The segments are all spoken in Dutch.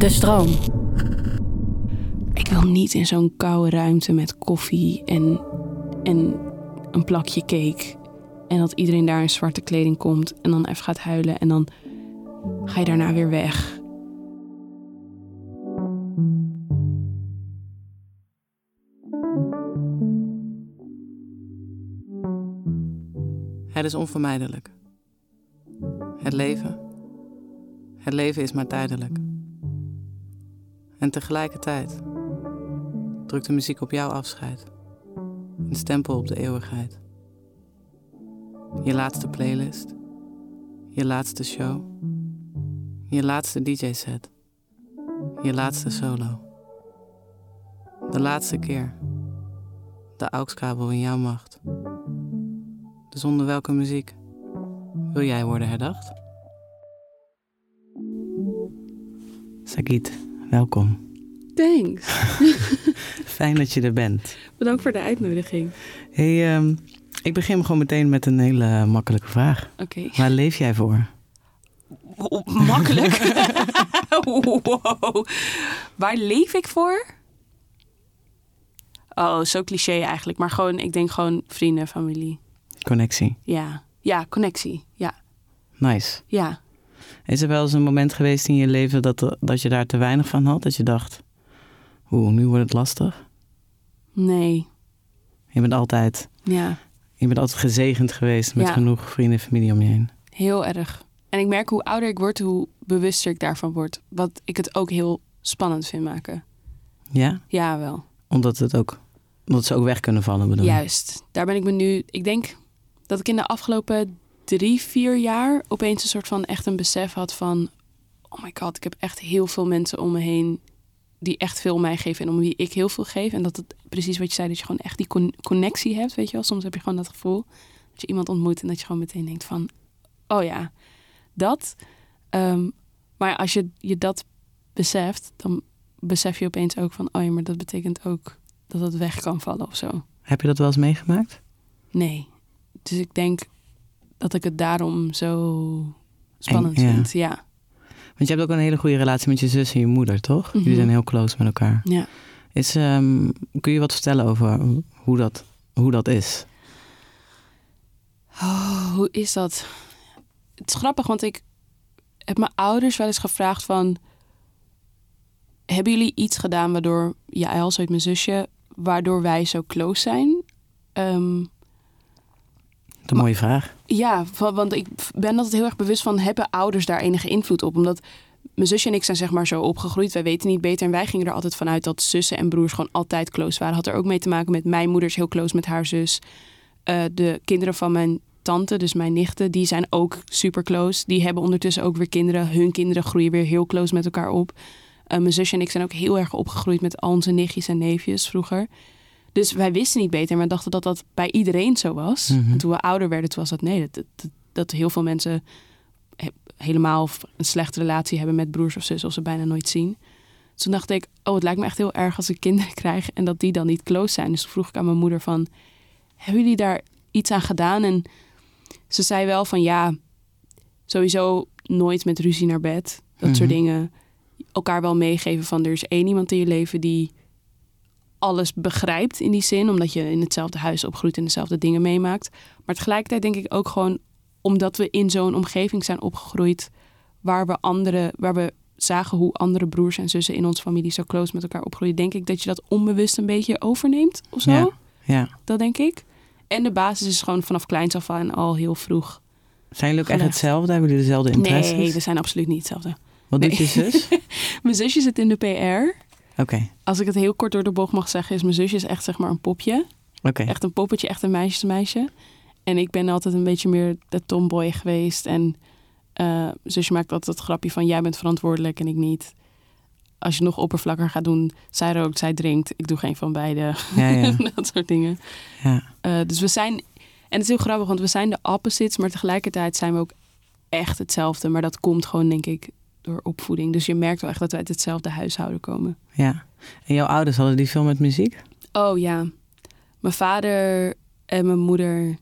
De stroom. Ik wil niet in zo'n koude ruimte met koffie en, en een plakje cake. En dat iedereen daar in zwarte kleding komt en dan even gaat huilen en dan ga je daarna weer weg. Het is onvermijdelijk. Het leven. Het leven is maar tijdelijk. En tegelijkertijd drukt de muziek op jouw afscheid. Een stempel op de eeuwigheid. Je laatste playlist. Je laatste show. Je laatste DJ-set. Je laatste solo. De laatste keer. De AUX-kabel in jouw macht. Dus onder welke muziek wil jij worden herdacht? Sagit, welkom. Thanks. Fijn dat je er bent. Bedankt voor de uitnodiging. Hey, ehm, ik begin gewoon meteen met een hele makkelijke vraag. Oké. Waar leef jij voor? Makkelijk. wow. Waar leef ik voor? Oh, zo cliché eigenlijk. Maar gewoon, ik denk gewoon vrienden, familie. Connectie. Ja. Ja, connectie. Ja. Nice. Ja. Is er wel eens een moment geweest in je leven dat, dat je daar te weinig van had? Dat je dacht, oeh, nu wordt het lastig? Nee. Je bent altijd, Ja. je bent altijd gezegend geweest met Ja. genoeg vrienden en familie om je heen. Heel erg. En ik merk hoe ouder ik word, hoe bewuster ik daarvan word. Wat ik het ook heel spannend vind maken. Ja? Ja, wel. Omdat, het ook, omdat ze ook weg kunnen vallen, bedoel? Juist. Daar ben ik me nu. Ik denk dat ik in de afgelopen drie, vier jaar opeens een soort van echt een besef had van. Oh my god, ik heb echt heel veel mensen om me heen die echt veel mij geven en om wie ik heel veel geef. En dat het precies wat je zei, dat je gewoon echt die con- connectie hebt, weet je wel. Soms heb je gewoon dat gevoel dat je iemand ontmoet en dat je gewoon meteen denkt van, oh ja, dat. Ehm, maar als je je dat beseft, dan besef je opeens ook van, oh ja, maar dat betekent ook dat het weg kan vallen of zo. Heb je dat wel eens meegemaakt? Nee. Dus ik denk dat ik het daarom zo spannend En- ja. vind. Ja. Want je hebt ook een hele goede relatie met je zus en je moeder, toch? Mhm. Jullie zijn heel close met elkaar. ja. Is, ehm, kun je wat vertellen over hoe dat, hoe dat is? Oh, hoe is dat? Het is grappig, want ik heb mijn ouders wel eens gevraagd van... Hebben jullie iets gedaan waardoor... Ja, als uit mijn zusje, waardoor wij zo close zijn? Ehm, Een mooie vraag. Ja, want ik ben altijd heel erg bewust van... hebben ouders daar enige invloed op? Omdat mijn zusje en ik zijn zeg maar zo opgegroeid. Wij weten niet beter. En wij gingen er altijd vanuit dat zussen en broers gewoon altijd close waren. Had er ook mee te maken met mijn moeder is heel close met haar zus. Eh, de kinderen van mijn tante, dus mijn nichten, die zijn ook super close. Die hebben ondertussen ook weer kinderen. Hun kinderen groeien weer heel close met elkaar op. Eh, mijn zusje en ik zijn ook heel erg opgegroeid met al onze nichtjes en neefjes vroeger. Dus wij wisten niet beter, maar dachten dat dat bij iedereen zo was. Mhm. En toen we ouder werden, toen was dat nee, dat, dat, dat heel veel mensen he- helemaal een slechte relatie hebben met broers of zussen of ze bijna nooit zien. Dus toen dacht ik, oh, het lijkt me echt heel erg als ik kinderen krijg en dat die dan niet close zijn. Dus toen vroeg ik aan mijn moeder van, hebben jullie daar iets aan gedaan? En ze zei wel van ja, sowieso nooit met ruzie naar bed. Dat soort Mhm. dingen. Elkaar wel meegeven van er is één iemand in je leven die alles begrijpt in die zin. Omdat je in hetzelfde huis opgroeit en dezelfde dingen meemaakt. Maar tegelijkertijd denk ik ook gewoon omdat we in zo'n omgeving zijn opgegroeid waar we andere, waar we zagen hoe andere broers en zussen in onze familie zo close met elkaar opgroeien, denk ik dat je dat onbewust een beetje overneemt of zo. Ja. Ja. Dat denk ik. En de basis is gewoon vanaf kleins af aan al heel vroeg. Zijn jullie ook echt hetzelfde? Hebben jullie dezelfde interesses? Nee, we zijn absoluut niet hetzelfde. Wat doet je zus? Mijn zusje zit in de PR. Als ik het heel kort door de bocht mag zeggen, is mijn zusje is echt zeg maar een popje. Echt een poppetje, echt een meisjesmeisje. En ik ben altijd een beetje meer de tomboy geweest. En eh, zusje maakt altijd het grapje van jij bent verantwoordelijk en ik niet. Als je nog oppervlakker gaat doen, zij rookt, zij drinkt. Ik doe geen van beide. Ja, ja. dat soort dingen. ja. Eh, dus we zijn, en het is heel grappig, want we zijn de opposites, maar tegelijkertijd zijn we ook echt hetzelfde. Maar dat komt gewoon, denk ik, door opvoeding. Dus je merkt wel echt dat we uit hetzelfde huishouden komen. ja. En jouw ouders hadden die veel met muziek? Oh ja, mijn vader en mijn moeder,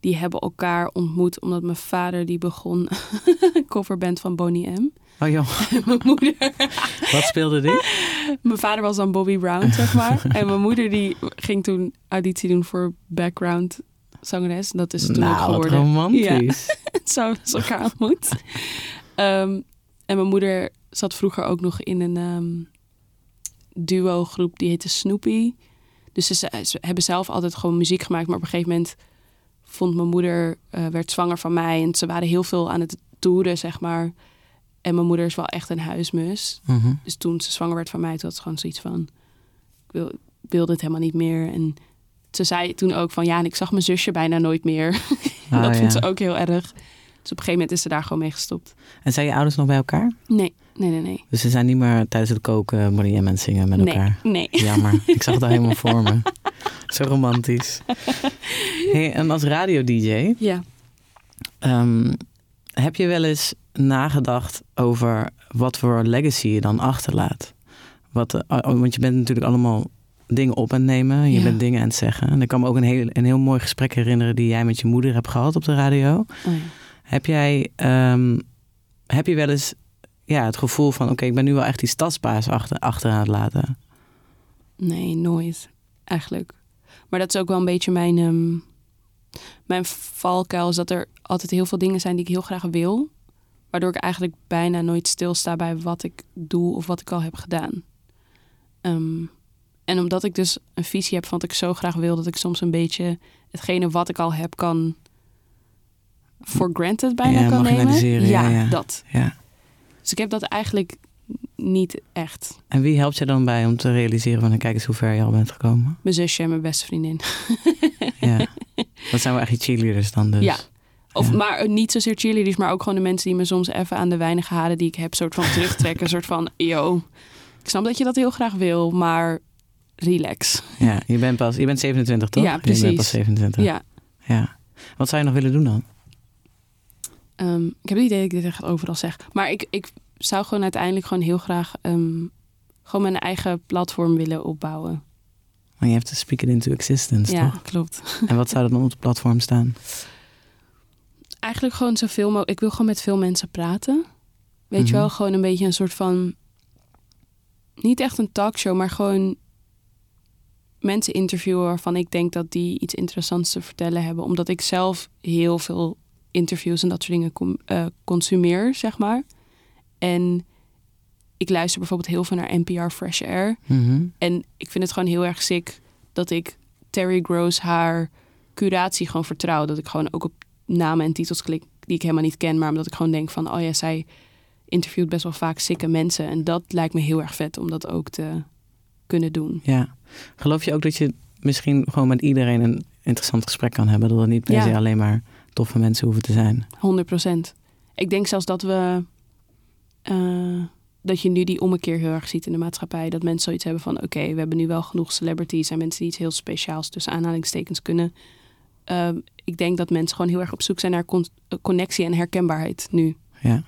die hebben elkaar ontmoet omdat mijn vader die begon een coverband van Boney M. Oh joh, En mijn moeder, wat speelde die? mijn vader was dan Bobby Brown, zeg maar. En mijn moeder die ging toen auditie doen voor background zangeres. Dat is het toen ook nou, wat geworden. romantisch. Zo hebben ze elkaar ontmoet. Ehm, en mijn moeder zat vroeger ook nog in een ehm, duo groep die heette Snoopy. Dus ze, ze hebben zelf altijd gewoon muziek gemaakt. Maar op een gegeven moment vond mijn moeder, eh, werd zwanger van mij. En ze waren heel veel aan het toeren, zeg maar. En mijn moeder is wel echt een huismus. Mhm. Dus toen ze zwanger werd van mij, toen had ze gewoon zoiets van... Ik wil, wil dit helemaal niet meer. En ze zei toen ook van... Ja, en ik zag mijn zusje bijna nooit meer. Ah, dat vond ja. ze ook heel erg. Dus op een gegeven moment is ze daar gewoon mee gestopt. En zijn je ouders nog bij elkaar? Nee, nee, nee, nee. Dus ze zijn niet meer tijdens het koken Bonnie M aan het zingen met nee, elkaar? nee. Jammer, ik zag het al helemaal voor me. Zo romantisch. Hey, en als radio-dj, Ja. ehm, heb je wel eens nagedacht over wat voor legacy je dan achterlaat? Wat, eh, oh, want je bent natuurlijk allemaal dingen op aan het nemen. Je Ja. bent dingen aan het zeggen. En ik kan me ook een heel, een heel mooi gesprek herinneren die jij met je moeder hebt gehad op de radio. Oh, ja. Heb jij, ehm, heb je wel eens ja, het gevoel van, oké, ik ben nu wel echt die stadsbaas achter, achter aan het laten? Nee, nooit. Eigenlijk. Maar dat is ook wel een beetje mijn, ehm, mijn valkuil. Is dat er altijd heel veel dingen zijn die ik heel graag wil. Waardoor ik eigenlijk bijna nooit stilsta bij wat ik doe of wat ik al heb gedaan. Ehm, en omdat ik dus een visie heb van wat ik zo graag wil, dat ik soms een beetje hetgene wat ik al heb kan for granted bijna Ja, kan nemen. ja, ja. dat. Ja. Dus ik heb dat eigenlijk niet echt. En wie helpt je dan bij om te realiseren van, kijk eens hoe ver je al bent gekomen? Mijn zusje en mijn beste vriendin. Ja. Dat zijn wel echt je cheerleaders dan dus. Ja. Of Ja. maar eh, niet zozeer cheerleaders, maar ook gewoon de mensen die me soms even aan de weinige haren die ik heb, soort van terugtrekken. een soort van, yo, ik snap dat je dat heel graag wil, maar relax. Ja, je bent pas, je bent 27 toch? Ja, Je bent precies. pas 27. Ja. ja. Wat zou je nog willen doen dan? Ehm, ik heb het idee dat ik dit echt overal zeg. Maar ik, ik zou gewoon uiteindelijk gewoon heel graag ehm, gewoon mijn eigen platform willen opbouwen. Want je hebt to speak it into existence, ja, toch? klopt. En wat zou er dan op het platform staan? Eigenlijk gewoon zoveel mogelijk. Ik wil gewoon met veel mensen praten. Weet je Mhm. wel, gewoon een beetje een soort van. Niet echt een talkshow, maar gewoon mensen interviewen waarvan ik denk dat die iets interessants te vertellen hebben. Omdat ik zelf heel veel interviews en dat soort dingen com- eh, consumeer, zeg maar. En ik luister bijvoorbeeld heel veel naar NPR Fresh Air. Mhm. En ik vind het gewoon heel erg sick dat ik Terry Gross haar curatie gewoon vertrouw. Dat ik gewoon ook op namen en titels klik die ik helemaal niet ken. Maar omdat ik gewoon denk van, oh ja, zij interviewt best wel vaak sikke mensen. En dat lijkt me heel erg vet om dat ook te kunnen doen. Ja. Geloof je ook dat je misschien gewoon met iedereen een interessant gesprek kan hebben? Dat het niet per Ja. se alleen maar toffe mensen hoeven te zijn. 100 procent. Ik denk zelfs dat we... eh, dat je nu die ommekeer heel erg ziet in de maatschappij. Dat mensen zoiets hebben van... oké, we hebben nu wel genoeg celebrities... en mensen die iets heel speciaals tussen aanhalingstekens kunnen. Ehm, ik denk dat mensen gewoon heel erg op zoek zijn naar con- eh, connectie en herkenbaarheid nu. Ja.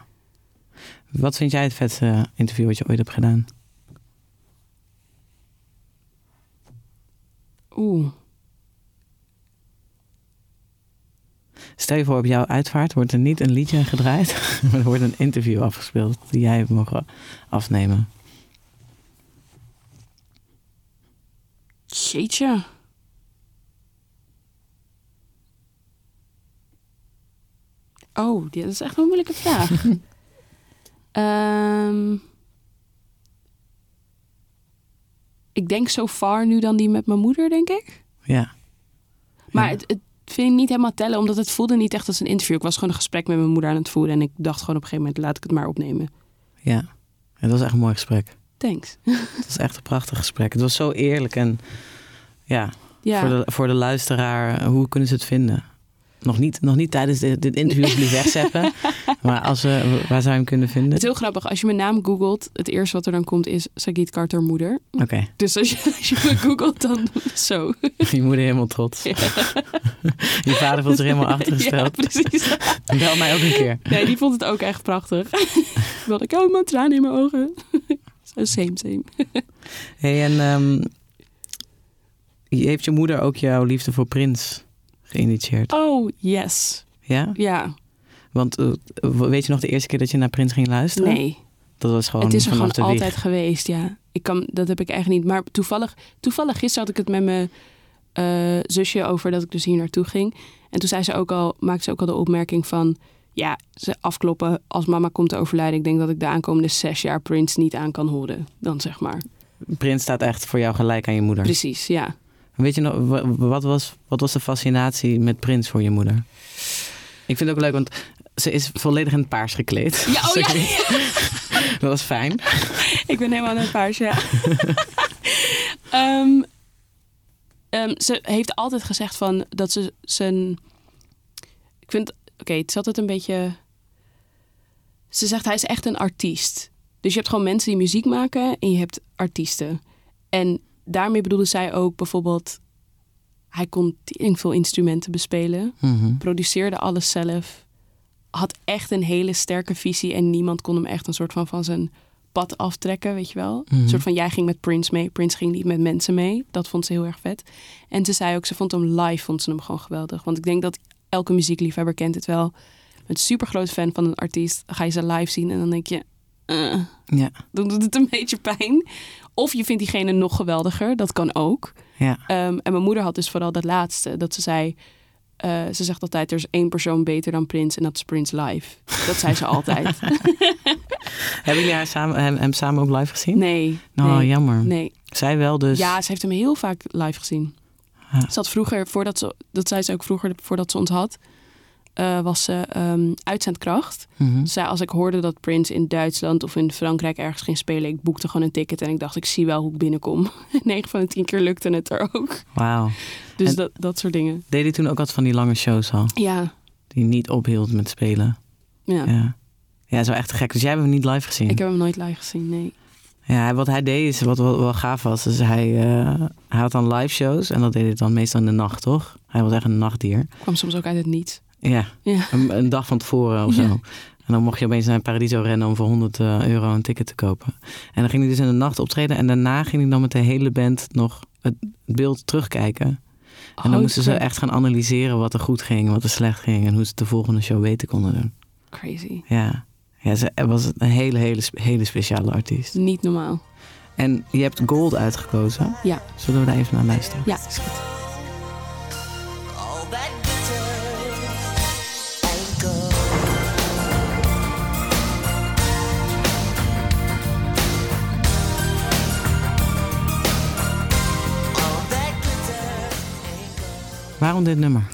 Wat vind jij het vetste interview wat je ooit hebt gedaan? Oeh. Stel je voor, op jouw uitvaart wordt er niet een liedje gedraaid, maar er wordt een interview afgespeeld die jij hebt mogen afnemen. Jeetje. Oh, dit is echt een moeilijke vraag. Ehm, ik denk zo far nu dan die met mijn moeder, denk ik. Ja. Maar Ja. het, het vind ik niet helemaal tellen, omdat het voelde niet echt als een interview. Ik was gewoon een gesprek met mijn moeder aan het voeren. En ik dacht gewoon op een gegeven moment, laat ik het maar opnemen. Ja. Dat was echt een mooi gesprek. Thanks. Het was echt een prachtig gesprek. Het was zo eerlijk en ja, Ja. voor, de, voor de luisteraar, hoe kunnen ze het vinden? Nog niet, nog niet tijdens dit, dit interview jullie wegzeppen. maar als, we waar zou je hem kunnen vinden? Het is heel grappig. Als je mijn naam googelt, het eerste wat er dan komt is Sagit Carter moeder. Oké, Dus als je, als je me googelt, dan zo. je moeder helemaal trots. Je vader voelt zich helemaal Ja, achtergesteld. precies. Bel mij ook een keer. Nee, die vond het ook echt prachtig. Wilde ik, mijn tranen in mijn ogen. Zo same, same. Hey, en ehm, heeft je moeder ook jouw liefde voor Prins geïnitieerd? Oh, yes. Ja? Ja, Want eh, weet je nog de eerste keer dat je naar Prins ging luisteren? nee. Dat was gewoon het is er gewoon wieg. altijd geweest, ja. Ik kan, dat heb ik echt niet. Maar toevallig, toevallig gisteren had ik het met mijn eh, zusje over dat ik dus hier naartoe ging. En toen zei ze ook al, maakte ze ook al de opmerking van... Ja, ze afkloppen als mama komt te overlijden. Ik denk dat ik de aankomende zes jaar Prince niet aan kan horen. Dan zeg maar. Prins staat echt voor jou gelijk aan je moeder. Precies, ja. Weet je nog, wa- wat was, wat was de fascinatie met Prins voor je moeder? Ik vind het ook leuk, want ze is volledig in het paars gekleed. Ja, oh ja. Dat was fijn. Ik ben helemaal naar het paars, ja. Ehm, ehm, ze heeft altijd gezegd van dat ze zijn. Ik vind, oké, het is altijd een beetje. Ze zegt hij is echt een artiest. Dus je hebt gewoon mensen die muziek maken en je hebt artiesten. En daarmee bedoelde zij ook bijvoorbeeld. Hij kon veel instrumenten bespelen, Mhm. produceerde alles zelf, had echt een hele sterke visie en niemand kon hem echt een soort van van zijn pad aftrekken, weet je wel. Mhm. Een soort van jij ging met Prince mee, Prince ging niet met mensen mee. Dat vond ze heel erg vet. En ze zei ook, ze vond hem live, vond ze hem gewoon geweldig. Want ik denk dat elke muziekliefhebber kent het wel. Een super groot fan van een artiest, ga je ze live zien en dan denk je, eh, Ja, dan doet het een beetje pijn. Of je vindt diegene nog geweldiger, dat kan ook. ja. Ehm, en mijn moeder had dus vooral dat laatste. Dat ze zei, eh, ze zegt altijd, er is één persoon beter dan Prince en dat is Prince live. Dat zei ze altijd. Hebben jullie haar samen, hem, hem samen ook live gezien? Nee, Oh, nee, jammer. nee. Zij wel dus. Ja, ze heeft hem heel vaak live gezien. Ja. Ze had vroeger, voordat ze, dat zei ze ook vroeger, voordat ze ons had, eh, was ze ehm, uitzendkracht. Ze zei, als ik hoorde dat Prince in Duitsland of in Frankrijk ergens ging spelen, ik boekte gewoon een ticket en ik dacht, ik zie wel hoe ik binnenkom. 9 van de 10 keer lukte het er ook. Wauw. Dus En- dat, dat soort dingen. Deed hij toen ook wat van die lange shows al? Ja, Die niet ophield met spelen? ja. Ja. Ja, zo echt gek. Dus jij hebt hem niet live gezien? Ik heb hem nooit live gezien, nee. Ja, wat hij deed is wat wel, gaaf was. Dus hij, eh, hij had dan live shows en dat deed hij dan meestal in de nacht, toch? Hij was echt een nachtdier. Kwam soms ook uit het niets. Ja, Ja. een, een dag van tevoren of zo. Ja. En dan mocht je opeens naar Paradiso rennen om voor 100 eh, euro een ticket te kopen. En dan ging hij dus in de nacht optreden en daarna ging hij dan met de hele band nog het beeld terugkijken. En dan Oh, moesten ze echt gaan analyseren wat er goed ging, wat er slecht ging en hoe ze de volgende show beter konden doen. Crazy. Ja, ja ze was een hele, hele, hele speciale artiest. Niet normaal. En je hebt Gold uitgekozen. Ja. Zullen we daar even naar luisteren? Ja, is goed. Waarom dit nummer?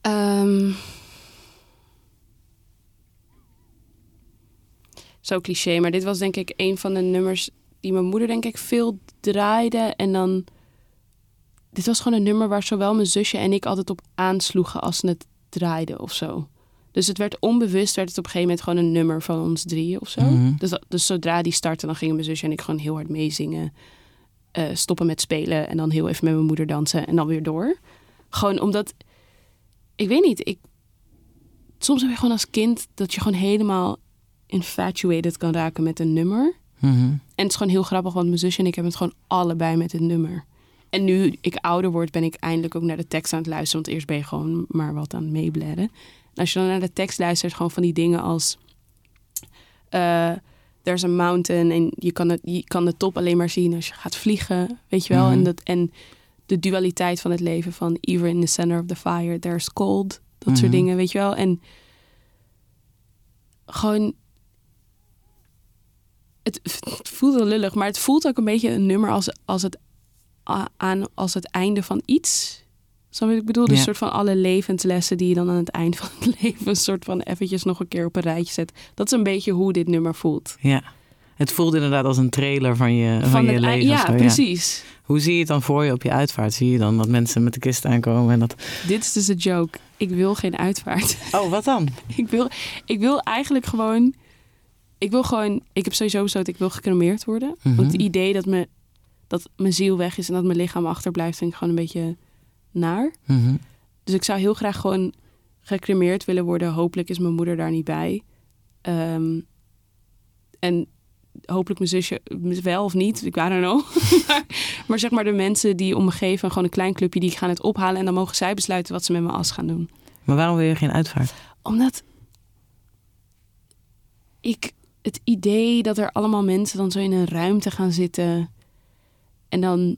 Ehm, zo cliché, maar dit was denk ik een van de nummers die mijn moeder denk ik veel draaide. En dan... Dit was gewoon een nummer waar zowel mijn zusje en ik altijd op aansloegen als ze het draaiden of zo. Dus het werd onbewust, werd het op een gegeven moment gewoon een nummer van ons drieën of zo. Mhm. Dus, dat- dus zodra die startte, dan gingen mijn zusje en ik gewoon heel hard meezingen. Eh, stoppen met spelen en dan heel even met mijn moeder dansen en dan weer door. Gewoon omdat, ik weet niet, ik, soms heb je gewoon als kind dat je gewoon helemaal infatuated kan raken met een nummer. Mhm. En het is gewoon heel grappig, want mijn zusje en ik hebben het gewoon allebei met het nummer. En nu ik ouder word, ben ik eindelijk ook naar de tekst aan het luisteren. Want eerst ben je gewoon maar wat aan het meebladden. En als je dan naar de tekst luistert, gewoon van die dingen als... eh there's a mountain en je kan, het, je kan de top alleen maar zien als je gaat vliegen. Weet je wel? Mhm. en, dat, en de dualiteit van het leven van even in the center of the fire, there's cold. Dat soort Mhm. dingen, weet je wel? En gewoon het, het voelt wel lullig, maar het voelt ook een beetje een nummer als, als, het, aan, als het einde van iets. Zo ik bedoel, dus Ja. soort van alle levenslessen die je dan aan het eind van het leven een soort van eventjes nog een keer op een rijtje zet. Dat is een beetje hoe dit nummer voelt. Ja. Het voelt inderdaad als een trailer van je, van je leven. Ja, zo, precies. Hoe zie je het dan voor je op je uitvaart? Zie je dan dat mensen met de kist aankomen en dat... Dit is dus de joke. Ik wil geen uitvaart. Oh, wat dan? ik, wil, ik wil eigenlijk gewoon. Ik wil gewoon. Ik heb sowieso besloten, ik wil gecremeerd worden. Mhm. Want het idee dat, me, dat mijn ziel weg is en dat mijn lichaam achterblijft, vind ik gewoon een beetje naar. Mhm. Dus ik zou heel graag gewoon gecremeerd willen worden. Hopelijk is mijn moeder daar niet bij. Ehm, en hopelijk mijn zusje wel of niet. Ik don't know. maar, maar zeg maar de mensen die om me geven, gewoon een klein clubje, die gaan het ophalen. En dan mogen zij besluiten wat ze met mijn as gaan doen. Maar waarom wil je geen uitvaart? Omdat ik het idee dat er allemaal mensen dan zo in een ruimte gaan zitten. En dan.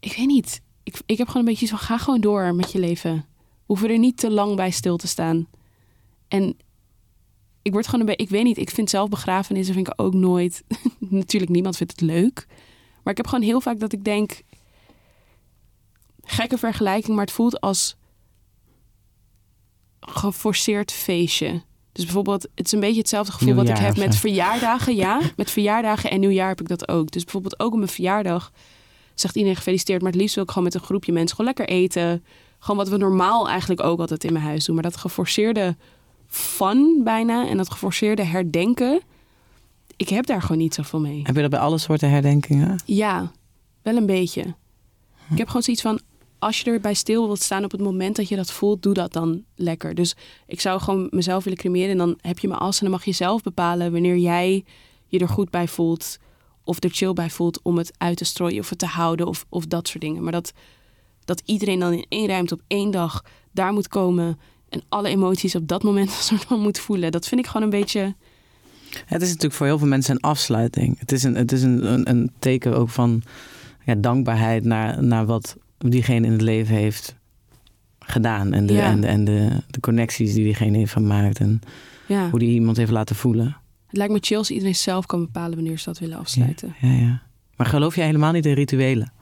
Ik weet niet. Ik, ik heb gewoon een beetje zo van ga gewoon door met je leven. Hoeven er niet te lang bij stil te staan. En ik word gewoon een beetje. Ik weet niet. Ik vind zelf begrafenissen vind ik ook nooit. Natuurlijk, niemand vindt het leuk. Maar ik heb gewoon heel vaak dat ik denk. Gekke vergelijking, maar het voelt als geforceerd feestje. Dus bijvoorbeeld, het is een beetje hetzelfde gevoel wat ik heb met verjaardagen. Ja, met verjaardagen en nieuwjaar heb ik dat ook. Dus bijvoorbeeld ook op mijn verjaardag zegt iedereen gefeliciteerd. Maar het liefst wil ik gewoon met een groepje mensen gewoon lekker eten. Gewoon wat we normaal eigenlijk ook altijd in mijn huis doen. Maar dat geforceerde fun bijna en dat geforceerde herdenken. Ik heb daar gewoon niet zoveel mee. Heb je dat bij alle soorten herdenkingen? Ja, wel een beetje. Ik heb gewoon zoiets van, als je erbij stil wilt staan op het moment dat je dat voelt, doe dat dan lekker. Dus ik zou gewoon mezelf willen cremeren en dan heb je mijn as en dan mag je zelf bepalen wanneer jij je er goed bij voelt of er chill bij voelt om het uit te strooien of het te houden of, of dat soort dingen. Maar dat, dat iedereen dan in één ruimte op één dag daar moet komen en alle emoties op dat moment een soort van moet voelen, dat vind ik gewoon een beetje... Het is natuurlijk voor heel veel mensen een afsluiting. Het is een, het is een, een, een teken ook van ja, dankbaarheid naar, naar wat diegene in het leven heeft gedaan. En de, Ja. en de, en de, de connecties die diegene heeft gemaakt. En Ja, hoe die iemand heeft laten voelen. Het lijkt me chill als iedereen zelf kan bepalen wanneer ze dat willen afsluiten. Ja, ja. Maar geloof jij helemaal niet in rituelen?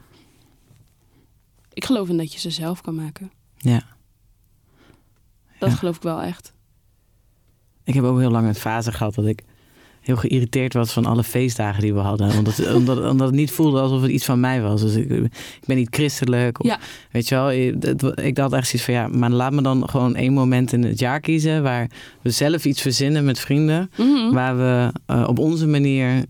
Ik geloof in dat je ze zelf kan maken. Ja. Dat geloof ik wel echt. Ik heb ook heel lang een fase gehad dat ik heel geïrriteerd was van alle feestdagen die we hadden. Omdat, omdat, omdat het niet voelde alsof het iets van mij was. Dus ik, ik ben niet christelijk. Of, Ja. Weet je wel, ik, had echt zoiets van ja, maar laat me dan gewoon één moment in het jaar kiezen waar we zelf iets verzinnen met vrienden. Mhm. Waar we eh, op onze manier eh,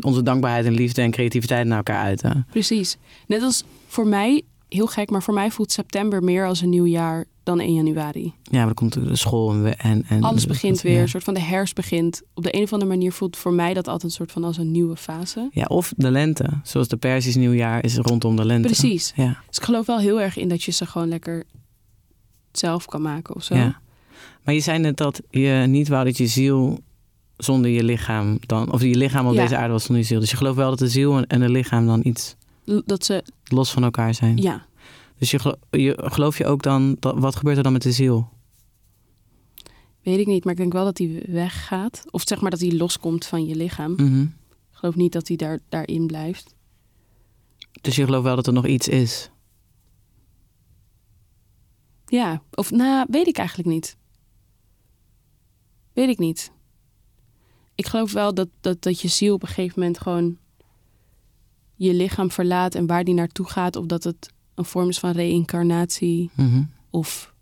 onze dankbaarheid en liefde en creativiteit naar elkaar uiten. Precies. Net als voor mij, heel gek, maar voor mij voelt september meer als een nieuw jaar dan 1 januari. Ja, maar dan komt de school en... en, en Alles begint weer, Ja. een soort van de herfst begint. Op de een of andere manier voelt voor mij dat altijd een soort van als een nieuwe fase. Ja, of de lente. Zoals de Persisch nieuwjaar is rondom de lente. Precies. Ja, Dus ik geloof wel heel erg in dat je ze gewoon lekker zelf kan maken of zo. ja. Maar je zei net dat je niet wou dat je ziel zonder je lichaam dan... Of je lichaam op Ja. deze aarde was zonder je ziel. Dus je gelooft wel dat de ziel en- en het lichaam dan iets Dat ze, los van elkaar zijn. ja, Dus je, gelo- je, geloof je ook dan... Dat, wat gebeurt er dan met de ziel? weet ik niet. Maar ik denk wel dat die weggaat. Of zeg maar dat die loskomt van je lichaam. Mhm. Ik geloof niet dat die daar, daarin blijft. Dus je gelooft wel dat er nog iets is. Ja, of nou, weet ik eigenlijk niet. Weet ik niet. Ik geloof wel dat, dat, dat je ziel op een gegeven moment gewoon je lichaam verlaat en waar die naartoe gaat, of dat het een vorm is van reïncarnatie Mhm. of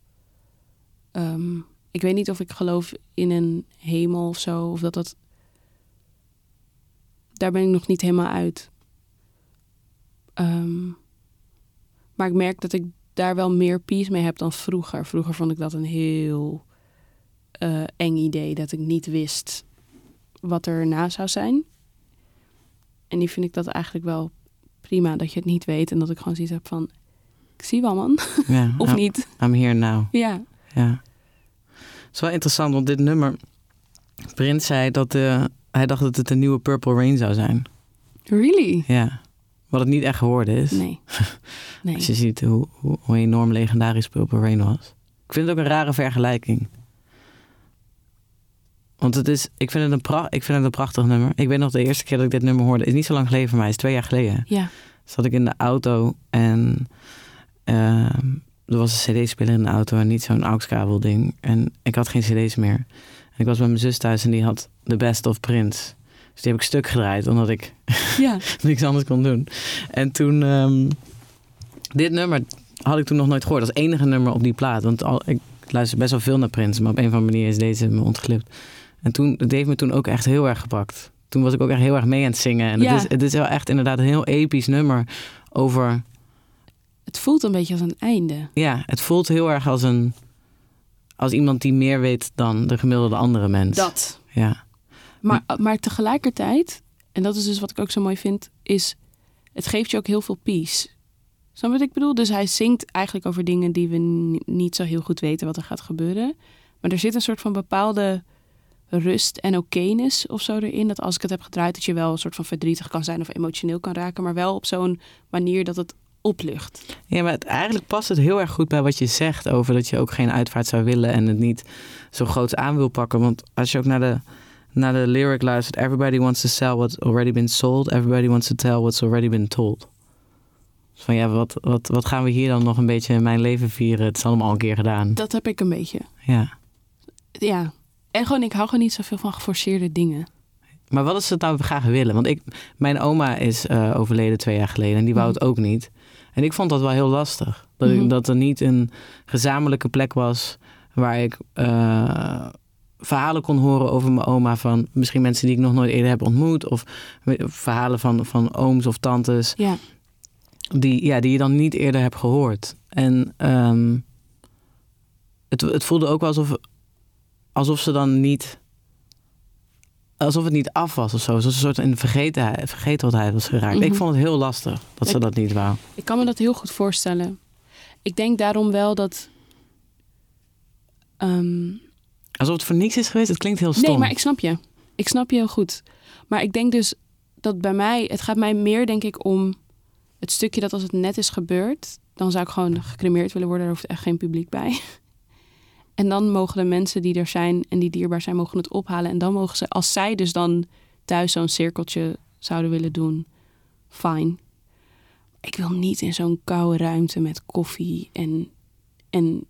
ehm, ik weet niet of ik geloof in een hemel of zo, of dat dat. Daar ben ik nog niet helemaal uit. Ehm, maar ik merk dat ik daar wel meer peace mee heb dan vroeger. Vroeger vond ik dat een heel eh, eng idee, dat ik niet wist wat er na zou zijn. En nu vind ik dat eigenlijk wel prima dat je het niet weet en dat ik gewoon zoiets heb van, ik zie wel man, Ja, of I'm- niet. I'm here now. Ja, Ja. Het is wel interessant, want dit nummer... Prins zei dat eh, hij dacht dat het een nieuwe Purple Rain zou zijn. really? Ja. Wat het niet echt geworden is. Nee. Nee. Als je ziet hoe, hoe, hoe enorm legendarisch Purple Rain was. Ik vind het ook een rare vergelijking. Want het is, ik, vind het een pra ik vind het een prachtig nummer. Ik weet nog de eerste keer dat ik dit nummer hoorde. is niet zo lang geleden voor mij. Is twee jaar geleden. Ja. Zat ik in de auto en ehm, er was een cd-speler in de auto en niet zo'n aux-kabel ding. En ik had geen cd's meer. En ik was bij mijn zus thuis en die had The Best of Prince. Dus die heb ik stuk gedraaid, omdat ik Ja. niks anders kon doen. En toen, ehm, dit nummer had ik toen nog nooit gehoord. Als enige nummer op die plaat. Want al, ik luister best wel veel naar Prince, maar op een of andere manier is deze me ontglipt. En toen, het heeft me toen ook echt heel erg gepakt. Toen was ik ook echt heel erg mee aan het zingen. En Ja. het, is, het is wel echt inderdaad een heel episch nummer over... Het voelt een beetje als een einde. Ja, het voelt heel erg als een... Als iemand die meer weet dan de gemiddelde andere mens. Dat. Ja, Maar, maar tegelijkertijd, en dat is dus wat ik ook zo mooi vind, is het geeft je ook heel veel peace. Snap je wat ik bedoel? Dus hij zingt eigenlijk over dingen die we ni- niet zo heel goed weten wat er gaat gebeuren. Maar er zit een soort van bepaalde rust en okeness of zo erin. Dat als ik het heb gedraaid, dat je wel een soort van verdrietig kan zijn of emotioneel kan raken. Maar wel op zo'n manier dat het oplucht. Ja, maar het, eigenlijk past het heel erg goed bij wat je zegt over dat je ook geen uitvaart zou willen en het niet zo groot aan wil pakken. Want als je ook naar de, naar de lyric luistert, everybody wants to sell what's already been sold, everybody wants to tell what's already been told. Dus van ja, wat, wat, wat gaan we hier dan nog een beetje in mijn leven vieren? Het is allemaal al een keer gedaan. Dat heb ik een beetje. Ja. Ja. En gewoon, ik hou gewoon niet zoveel van geforceerde dingen. Maar wat is het nou graag willen? Want ik, mijn oma is eh, overleden twee jaar geleden en die wou het ook niet. En ik vond dat wel heel lastig. Dat, ik- Mhm. dat er niet een gezamenlijke plek was waar ik eh, verhalen kon horen over mijn oma. Van misschien mensen die ik nog nooit eerder heb ontmoet. Of verhalen van, van ooms of tantes. Ja. Die, ja, die je dan niet eerder hebt gehoord. En ehm, het, het voelde ook wel alsof, alsof ze dan niet. Alsof het niet af was of zo. Alsof ze een soort in vergetenheid, vergetelheid was geraakt. Ik Mhm. vond het heel lastig dat ze dat niet wou. Ik kan me dat heel goed voorstellen. Ik denk daarom wel dat. ehm, Alsof het voor niks is geweest. Het klinkt heel stom. nee, maar ik snap je. Ik snap je heel goed. Maar ik denk dus dat bij mij. Het gaat mij meer, denk ik, om het stukje dat als het net is gebeurd. dan zou ik gewoon gecremeerd willen worden. Daar hoeft echt geen publiek bij. En dan mogen de mensen die er zijn en die dierbaar zijn, mogen het ophalen. En dan mogen ze, als zij dus dan thuis zo'n cirkeltje zouden willen doen, fijn. Ik wil niet in zo'n koude ruimte met koffie en, en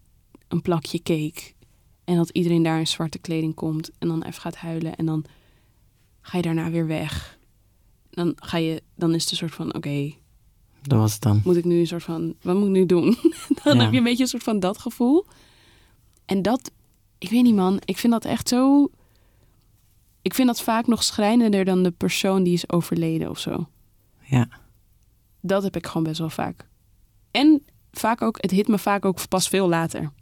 een plakje cake. En dat iedereen daar in zwarte kleding komt en dan even gaat huilen. En dan ga je daarna weer weg. Dan, ga je, dan is het een soort van, oké, Dat was het dan. moet ik nu een soort van, wat moet ik nu doen? dan Ja. heb je een beetje een soort van dat gevoel. En dat, ik weet niet man, ik vind dat echt zo... Ik vind dat vaak nog schrijnender dan de persoon die is overleden of zo. Ja. Dat heb ik gewoon best wel vaak. En vaak ook, het hit me vaak ook pas veel later.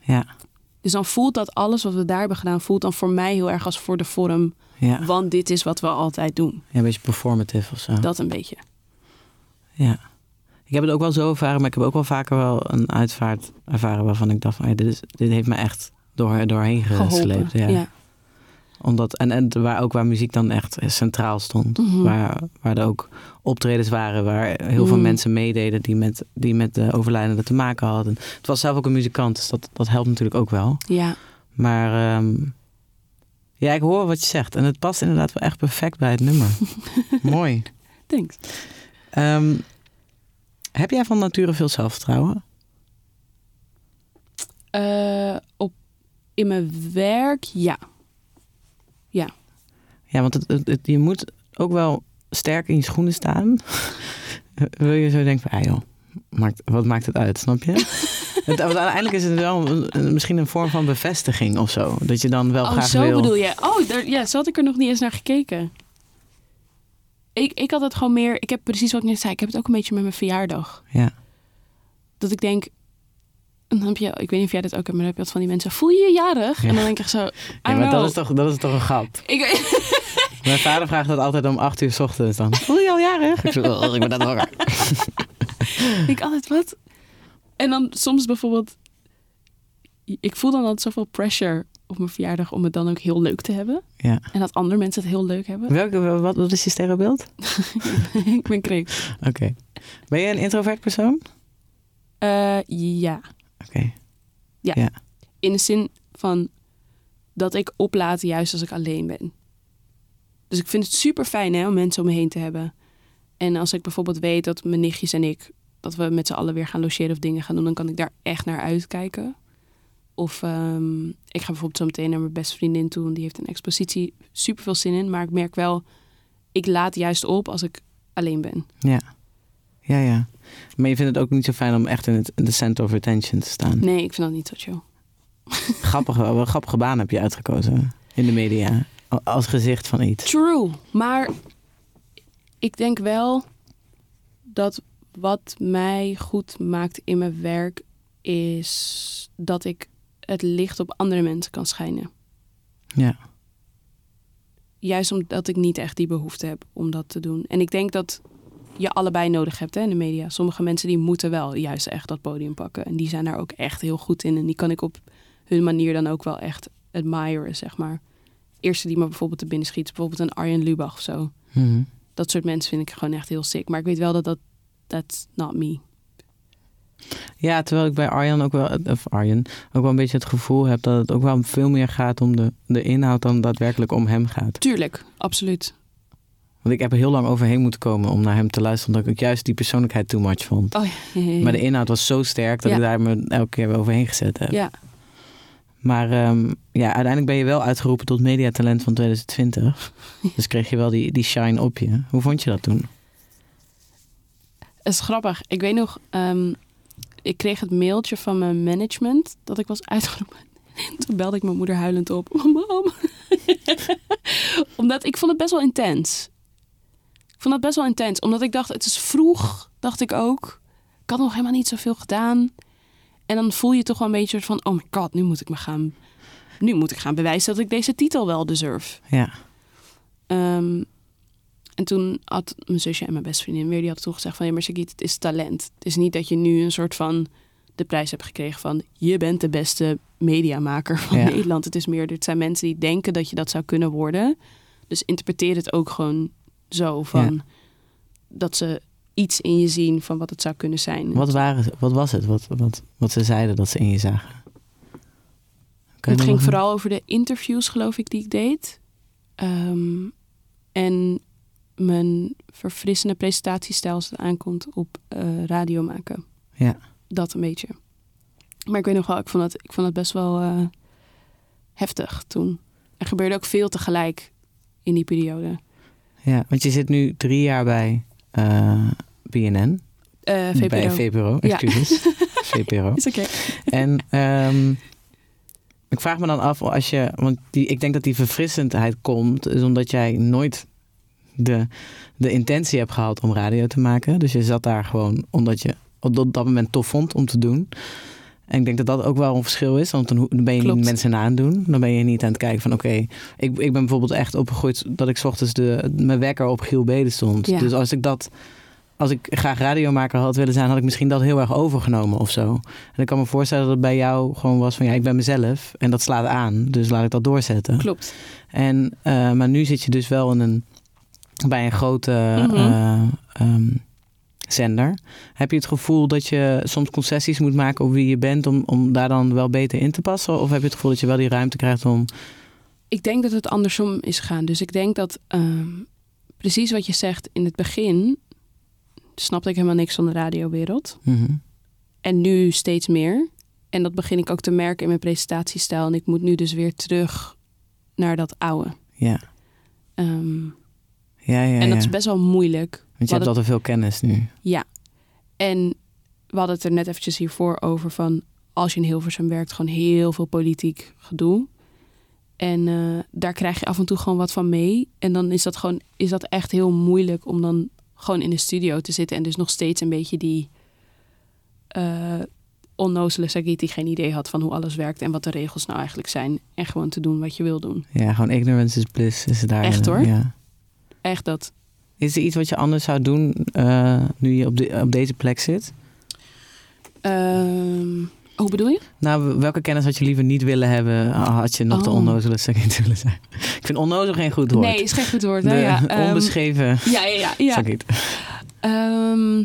Ja. Dus dan voelt dat alles wat we daar hebben gedaan, voelt dan voor mij heel erg als voor de vorm. Ja. Want dit is wat we altijd doen. ja, een beetje performative of zo. Dat een beetje. Ja. Ik heb het ook wel zo ervaren, maar ik heb ook wel vaker wel een uitvaart ervaren waarvan ik dacht van, ja, dit, is, dit heeft me echt door, doorheen gesleept. Ja. ja. Omdat, en, en waar ook waar muziek dan echt centraal stond. Mhm. Waar, waar er ook optredens waren waar heel veel Mhm. mensen meededen die met, die met de overlijdende te maken hadden. Het was zelf ook een muzikant, dus dat, dat helpt natuurlijk ook wel. ja. Maar ehm, ja, ik hoor wat je zegt. En het past inderdaad wel echt perfect bij het nummer. Mooi. Thanks. Ehm, heb jij van nature veel zelfvertrouwen? Eh, op, in mijn werk, ja. Ja, want het, het, het- je moet ook wel sterk in je schoenen staan. Wil je zo denken van, ah joh, maakt, wat maakt het uit, snap je? het, want uiteindelijk is het wel een- misschien een vorm van bevestiging of zo. Dat je dan wel oh, graag zo wil. bedoel je. Oh, daar, ja, zo had ik er nog niet eens naar gekeken. Ik, ik had het gewoon meer... Ik heb precies wat ik net zei. Ik heb het ook een beetje met mijn verjaardag. Ja. Dat ik denk... En dan heb je... Ik weet niet of jij dat ook hebt, maar dan heb je wat van die mensen... Voel je je jarig? Ja. En dan denk ik zo... Ja, maar dat is, toch, dat is toch een grap. Ik, Mijn vader vraagt dat altijd om acht uur 's ochtends dan. Voel je al jarig? Ik, zo, "Oh, ik ben net wakker. ik altijd wat. En dan soms bijvoorbeeld... Ik voel dan altijd zoveel pressure op mijn verjaardag... om het dan ook heel leuk te hebben. Ja. En dat andere mensen het heel leuk hebben. Welke, wat, wat is je sterrenbeeld? ik ben kreeft. Oké. Ben je een introvert persoon? Eh, ja. Oké. In de zin van... dat ik oplaat juist als ik alleen ben. Dus ik vind het super fijn hè, om mensen om me heen te hebben. En als ik bijvoorbeeld weet dat mijn nichtjes en ik... dat we met z'n allen weer gaan logeren of dingen gaan doen... dan kan ik daar echt naar uitkijken. Of ehm, ik ga bijvoorbeeld zo meteen naar mijn beste vriendin toe... en die heeft een expositie, super veel zin in. Maar ik merk wel, ik laat juist op als ik alleen ben. Ja. Ja, ja. Maar je vindt het ook niet zo fijn om echt in, het, in de center of attention te staan. Nee, ik vind dat niet zo chill. Grappig, wel een grappige baan heb je uitgekozen in de media. Als gezicht van iets. True. Maar ik denk wel dat wat mij goed maakt in mijn werk is dat ik het licht op andere mensen kan schijnen. Ja. Juist omdat ik niet echt die behoefte heb om dat te doen. En ik denk dat je allebei nodig hebt hè, in de media. Sommige mensen die moeten wel juist echt dat podium pakken. En die zijn daar ook echt heel goed in. En die kan ik op hun manier dan ook wel echt admiren, zeg maar. Eerste die me bijvoorbeeld te binnen schiet, bijvoorbeeld een Arjen Lubach of zo. Mhm. Dat soort mensen vind ik gewoon echt heel sick. Maar ik weet wel dat dat, that's not me. Ja, terwijl ik bij Arjan ook wel, of Arjen, ook wel een beetje het gevoel heb dat het ook wel veel meer gaat om de, de inhoud dan daadwerkelijk om hem gaat. Tuurlijk, absoluut. Want ik heb er heel lang overheen moeten komen om naar hem te luisteren, omdat ik juist die persoonlijkheid too much vond. Oh ja, ja, ja, ja. Maar de inhoud was zo sterk dat ik daar me elke keer weer overheen gezet heb. Ja, Maar ehm, ja, uiteindelijk ben je wel uitgeroepen tot mediatalent van 2020. Dus kreeg je wel die, die shine op je. Hoe vond je dat toen? het is grappig. Ik weet nog, ehm, ik kreeg het mailtje van mijn management dat ik was uitgeroepen. Toen belde ik mijn moeder huilend op. Mam. Omdat ik vond het best wel intens. Ik vond het best wel intens. Omdat ik dacht, het is vroeg, dacht ik ook. Ik had nog helemaal niet zoveel gedaan. En dan voel je toch wel een beetje van, oh my god, nu moet ik me gaan... Nu moet ik gaan bewijzen dat ik deze titel wel deserve. Ja, Ehm, en toen had mijn zusje en mijn beste vriendin weer, die hadden toen gezegd van... ja, maar Sagit, het is talent. Het is niet dat je nu een soort van de prijs hebt gekregen van... je bent de beste mediamaker van Ja. Nederland. Het is meer, dit zijn mensen die denken dat je dat zou kunnen worden. Dus interpreteer het ook gewoon zo van... dat ze iets in je zien van wat het zou kunnen zijn. wat, waren, wat was het? Wat, wat, wat ze zeiden dat ze in je zagen? Je Het ging vooral over de interviews, geloof ik, die ik deed. Ehm, en mijn verfrissende presentatiestijl als het aankomt op eh, radio maken. Ja. Dat een beetje. Maar ik weet nog wel, ik vond het, ik vond het best wel eh, heftig toen. Er gebeurde ook veel tegelijk in die periode. Ja, want je zit nu drie jaar bij eh, BNN. VPRO. Bij VPRO, Ja. excuses. VPRO. Is oké. En ehm, ik vraag me dan af, als je, want die, ik denk dat die verfrissendheid komt, is omdat jij nooit de, de intentie hebt gehad om radio te maken. Dus je zat daar gewoon omdat je op dat, moment tof vond om te doen. En ik denk dat dat ook wel een verschil is, want dan, ben je Klopt. niet mensen na aan het doen. Dan ben je niet aan het kijken van oké, ik, ik ben bijvoorbeeld echt opgegroeid dat ik ochtends de, mijn wekker op Giel Beden stond. Ja. Dus als ik dat, als ik graag radiomaker had willen zijn, had ik misschien dat heel erg overgenomen of zo. En ik kan me voorstellen dat het bij jou gewoon was van ja, ik ben mezelf en dat slaat aan, dus laat ik dat doorzetten. Klopt. En, eh, maar nu zit je dus wel in een, bij een grote Mhm. eh, ehm, zender. Heb je het gevoel dat je soms concessies moet maken op wie je bent om, om daar dan wel beter in te passen? Of heb je het gevoel dat je wel die ruimte krijgt om... Ik denk dat het andersom is gegaan. Dus ik denk dat ehm, precies wat je zegt in het begin... snapte ik helemaal niks van de radiowereld. Mhm. En nu steeds meer. En dat begin ik ook te merken in mijn presentatiestijl. En ik moet nu dus weer terug naar dat oude. Ja. Ehm, Ja, ja, en dat is best wel moeilijk. Want je hebt wat al te veel kennis nu. Ja. En we hadden het er net eventjes hiervoor over van... als je in Hilversum werkt, gewoon heel veel politiek gedoe. En eh, daar krijg je af en toe gewoon wat van mee. En dan is dat gewoon is dat echt heel moeilijk om dan gewoon in de studio te zitten... en dus nog steeds een beetje die eh onnozele Sagit die geen idee had van hoe alles werkt... en wat de regels nou eigenlijk zijn. En gewoon te doen wat je wil doen. Ja, gewoon ignorance is bliss. Is het daar, Echt, hoor. Ja. Echt dat. Is er iets wat je anders zou doen eh, nu je op, de, op deze plek zit? Ehm, hoe bedoel je? Nou, welke kennis had je liever niet willen hebben? Had je nog de Oh. onnozele Sagit willen zijn? Ik vind onnozel geen goed woord. Nee, is geen goed woord. Hè? de ja, ehm, onbeschreven ja, ja, ja. ja. Ehm,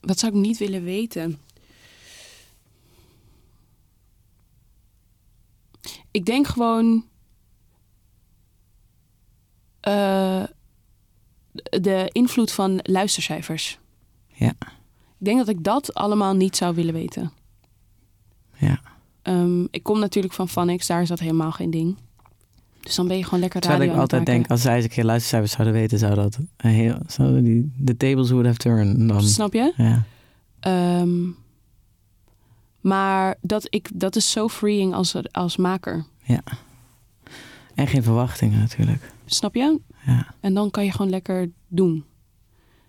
wat zou ik niet willen weten? Ik denk gewoon. eh, de invloed van luistercijfers. Ja. Ik denk dat ik dat allemaal niet zou willen weten. Ja. Ehm, ik kom natuurlijk van Phonics, daar is dat helemaal geen ding. Dus dan ben je gewoon lekker Terwijl radio ik altijd denk, als zij eens een keer luistercijfers zouden weten, zou dat heel, zouden die, de tables would have turned. Dan, Snap je? ja. Ehm, maar dat, ik, dat is zo freeing als, als maker. En geen verwachtingen natuurlijk. Snap je? Ja. En dan kan je gewoon lekker doen.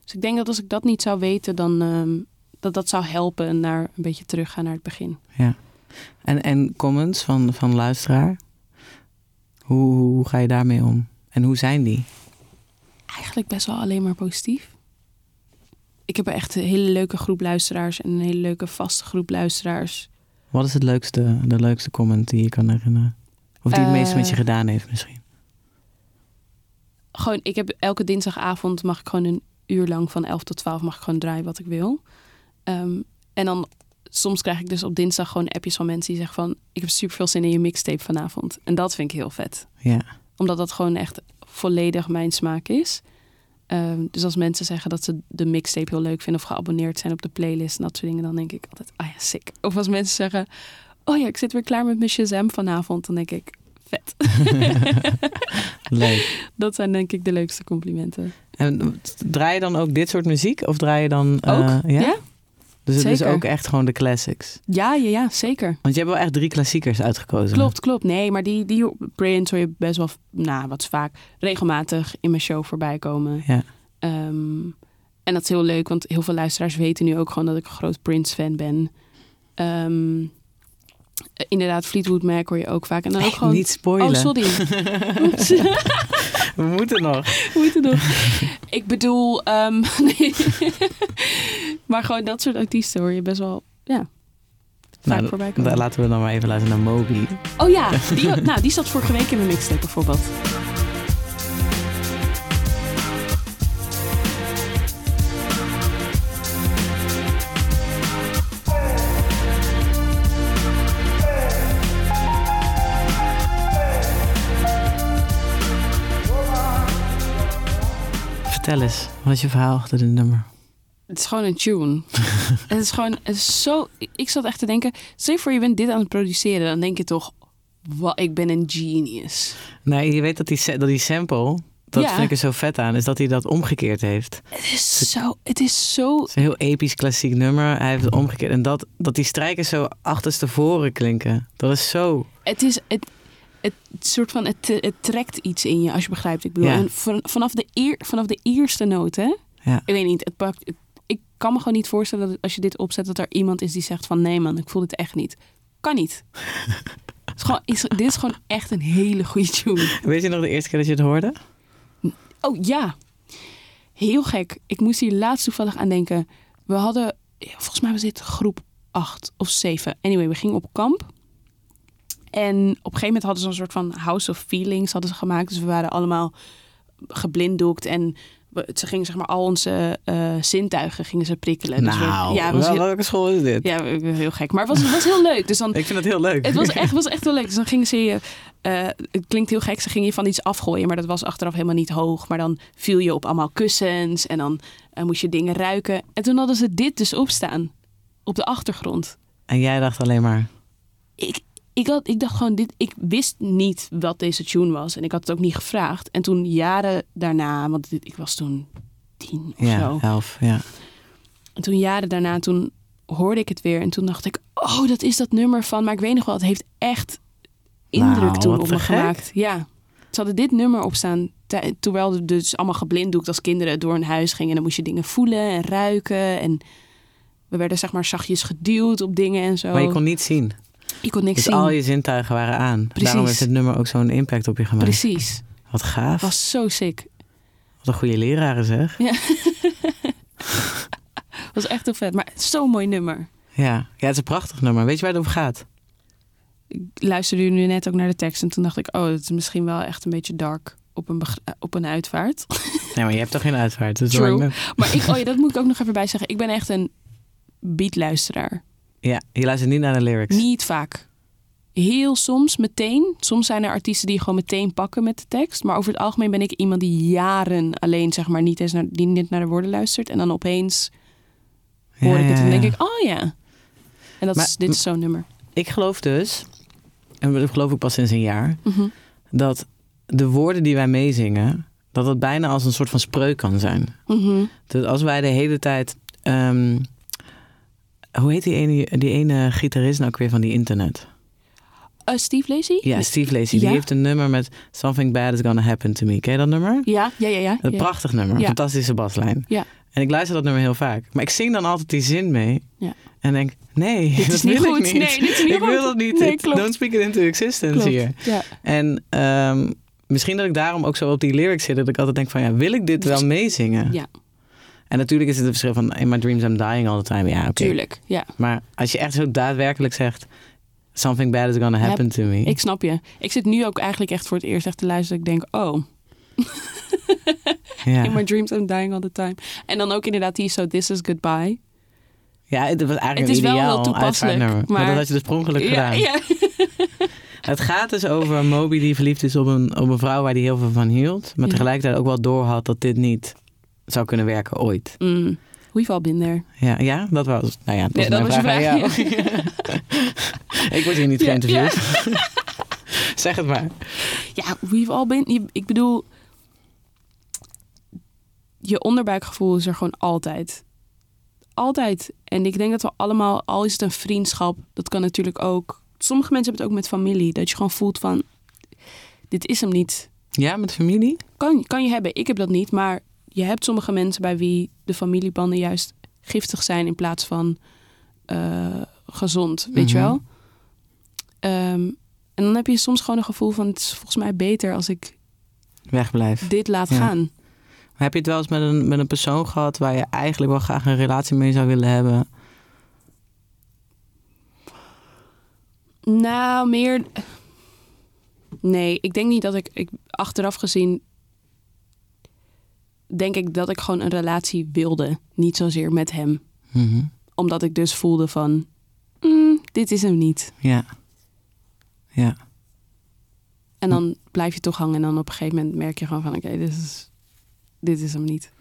Dus ik denk dat als ik dat niet zou weten, dan ehm, dat dat zou helpen naar een beetje teruggaan naar het begin. En, en comments van, van luisteraar? Hoe, hoe ga je daarmee om? En hoe zijn die? Eigenlijk best wel alleen maar positief. Ik heb echt een hele leuke groep luisteraars en een hele leuke vaste groep luisteraars. Wat is het leukste, de leukste comment die je kan herinneren? Of die het meest met je Eh, gedaan heeft misschien? Gewoon, ik heb elke dinsdagavond mag ik gewoon een uur lang van 11 tot 12 mag ik gewoon draaien wat ik wil. Ehm, en dan soms krijg ik dus op dinsdag gewoon appjes van mensen die zeggen van ik heb super veel zin in je mixtape vanavond. En dat vind ik heel vet. Ja. Omdat dat gewoon echt volledig mijn smaak is. Ehm, dus als mensen zeggen dat ze de mixtape heel leuk vinden of geabonneerd zijn op de playlist en dat soort dingen, dan denk ik altijd, ah ja, sick. Of als mensen zeggen, oh ja, ik zit weer klaar met mijn Shazam vanavond, dan denk ik, vet. Leuk. dat zijn denk ik de leukste complimenten. En draai je dan ook dit soort muziek? Of draai je dan... eh, Ook? ja? ja? Dus het is ook echt gewoon de classics. Ja, ja, ja, zeker. Want je hebt wel echt drie klassiekers uitgekozen. Klopt, klopt. Nee, maar die, die Prince hoor je best wel, nou, wat vaak, regelmatig in mijn show voorbij komen. Ja. Ehm, en dat is heel leuk, want heel veel luisteraars weten nu ook gewoon dat ik een groot Prince-fan ben. Ehm, eh, inderdaad, Fleetwood Mac hoor je ook vaak. En dan ook gewoon... niet spoilen. Oh, sorry. We moeten nog. Heet het nog? Ik bedoel, ehm, nee. maar gewoon dat soort artiesten hoor je best wel, ja, vaak Nou, voorbij komen. laten we dan maar even luisteren naar Moby. Oh ja, die, nou, die zat vorige week in mijn mixtape bijvoorbeeld. Vertel eens, wat is je verhaal achter dit nummer? Het is gewoon een tune. het is gewoon het is zo. ik- zat echt te denken. Stel voor je bent dit aan het produceren, dan denk je toch, wat, ik ben een genius. Nee, je weet dat die, dat die sample, dat Ja. vind ik er zo vet aan, is dat hij dat omgekeerd heeft. Het is zo. Het is zo. Het is een heel episch klassiek nummer. Hij heeft het omgekeerd. En dat, dat die strijkers zo achterstevoren klinken. Dat is zo. Het is het. Het soort van, het, het trekt iets in je, als je begrijpt. Ik bedoel, Ja. en van, vanaf, de eer, vanaf de eerste noot, hè? Ja. Ik weet niet, het pakt, het- ik kan me gewoon niet voorstellen dat als je dit opzet, dat er iemand is die zegt van nee man, ik voel dit echt niet. Kan niet. Het is gewoon, is, dit is gewoon echt een hele goede tune. Weet je nog de eerste keer dat je het hoorde? Oh ja, heel gek. Ik moest hier laatst toevallig aan denken. We hadden, volgens mij was dit groep 8 of 7. Anyway, we gingen op kamp. En op een gegeven moment hadden ze een soort van House of Feelings hadden ze gemaakt. Dus we waren allemaal geblinddoekt en we- ze gingen zeg maar al onze eh, zintuigen gingen ze prikkelen. Dus we- nou, ja, was wel- heel, welke school is dit? ja, heel gek. Maar het was, het was heel leuk. Dus dan, Ik vind het heel leuk. het was echt, was echt heel leuk. Dus dan gingen ze je... eh, het klinkt heel gek, ze gingen je van iets afgooien. Maar dat was achteraf helemaal niet hoog. Maar dan viel je op allemaal kussens. En dan eh, moest je dingen ruiken. En toen hadden ze dit dus opstaan. Op de achtergrond. En jij dacht alleen maar... Ik, ik, had, ik dacht gewoon, dit, ik wist niet wat deze tune was. En ik had het ook niet gevraagd. En toen jaren daarna, want dit- ik was toen tien of Ja, zo. elf, ja. En toen jaren daarna, toen hoorde ik het weer. En toen dacht ik, oh, dat is dat nummer van... Maar ik weet nog wel, het heeft echt indruk Nou, toen op me gemaakt. Ja, ze hadden dit nummer opstaan... tij- terwijl we dus allemaal geblinddoekt als kinderen door een huis gingen. En dan moest je dingen voelen en ruiken. En we werden zeg maar zachtjes geduwd op dingen en zo. Maar je kon niet zien. Je kon niks Dus zien. al je zintuigen waren aan. Precies. Daarom heeft het nummer ook zo'n impact op je gemaakt. Precies. Wat gaaf. Het was zo sick. Wat een goede leraren zeg. Het was echt heel vet. Maar zo'n mooi nummer. Ja. ja, het is een prachtig nummer. Weet je waar het over gaat? Ik luisterde nu net ook naar de tekst. En toen dacht ik, oh, het is misschien wel echt een beetje dark op een, begra- op een uitvaart. Nee, maar je hebt toch geen uitvaart? Dus True. Maar ik, oh ja, dat moet ik ook nog even bij zeggen. Ik ben echt een beatluisteraar. Ja, je luistert niet naar de lyrics. Niet vaak. heel soms meteen. Soms zijn er artiesten die gewoon meteen pakken met de tekst. Maar over het algemeen ben ik iemand die jaren alleen, zeg maar, niet eens naar, die niet naar de woorden luistert. En dan opeens hoor Ja, ik het en denk ik, oh ja. En dat Maar- is, dit is zo'n nummer. Ik geloof dus, en dat geloof ik pas sinds een jaar, Mhm. dat de woorden die wij meezingen, dat het bijna als een soort van spreuk kan zijn. Mhm. Dus als wij de hele tijd. ehm, hoe heet die ene, die ene gitarist nou ook weer van die internet? Eh, Steve Lacy? Ja, Steve Lacy. Die heeft een nummer met Something Bad is Gonna Happen to Me. Ken je dat nummer? Ja, ja, ja. ja. Een ja. prachtig nummer. Fantastische baslijn. Ja. En ik luister dat nummer heel vaak. Maar ik zing dan altijd die zin mee. Ja. En denk, nee, Dit dat is niet wil goed. ik niet. Nee, dit is niet ik wil dat niet. Nee. Don't speak it into existence Klopt. hier. Ja. En ehm, misschien dat ik daarom ook zo op die lyrics zit. Dat ik altijd denk van, ja, wil ik dit wel meezingen? Ja. En natuurlijk is het een verschil van, in my dreams I'm dying all the time. Ja. Tuurlijk, ja. Maar als je echt zo daadwerkelijk zegt, something bad is gonna happen to me. Ik snap je. Ik zit nu ook eigenlijk echt voor het eerst echt te luisteren. Ik denk, oh, ja. in my dreams I'm dying all the time. En dan ook inderdaad die zo, this is goodbye. ja, het was eigenlijk Het is wel heel toepasselijk. Maar, maar- dat had je dus per ongeluk Ja, gedaan. ja. Het gaat dus over Moby die verliefd is op een, op een vrouw waar hij heel veel van hield. Maar tegelijkertijd ook wel doorhad dat dit niet zou kunnen werken ooit. Mm. We've all been there. Ja, ja dat was, nou ja, dat was Ja, dat mijn was vraag aan jou. ik word hier niet Ja, geïnterviewd. zeg het maar. Ja, we've all been... Ik bedoel, je onderbuikgevoel is er gewoon altijd. Altijd. En ik denk dat we allemaal, al is het een vriendschap, dat kan natuurlijk ook. Sommige mensen hebben het ook met familie. Dat je gewoon voelt van, dit is hem niet. Ja, met familie? Kan, kan je hebben. Ik heb dat niet. Maar je hebt sommige mensen bij wie de familiebanden juist giftig zijn in plaats van eh, gezond. Weet je Mhm. wel? Ehm, en dan heb je soms gewoon een gevoel van: het is volgens mij beter als ik Wegblijf. dit laat Ja. gaan. Heb je het wel eens met een, met een persoon gehad waar je eigenlijk wel graag een relatie mee zou willen hebben? Nou, meer. Nee, ik denk niet dat ik, ik. Achteraf gezien. Denk ik dat ik gewoon een relatie wilde. Niet zozeer met hem. Mhm. Omdat ik dus voelde van. "Mm, dit is hem niet. Ja. Ja. En dan blijf je toch hangen. En dan op een gegeven moment merk je gewoon van... Oké, dit, is, dit is hem niet.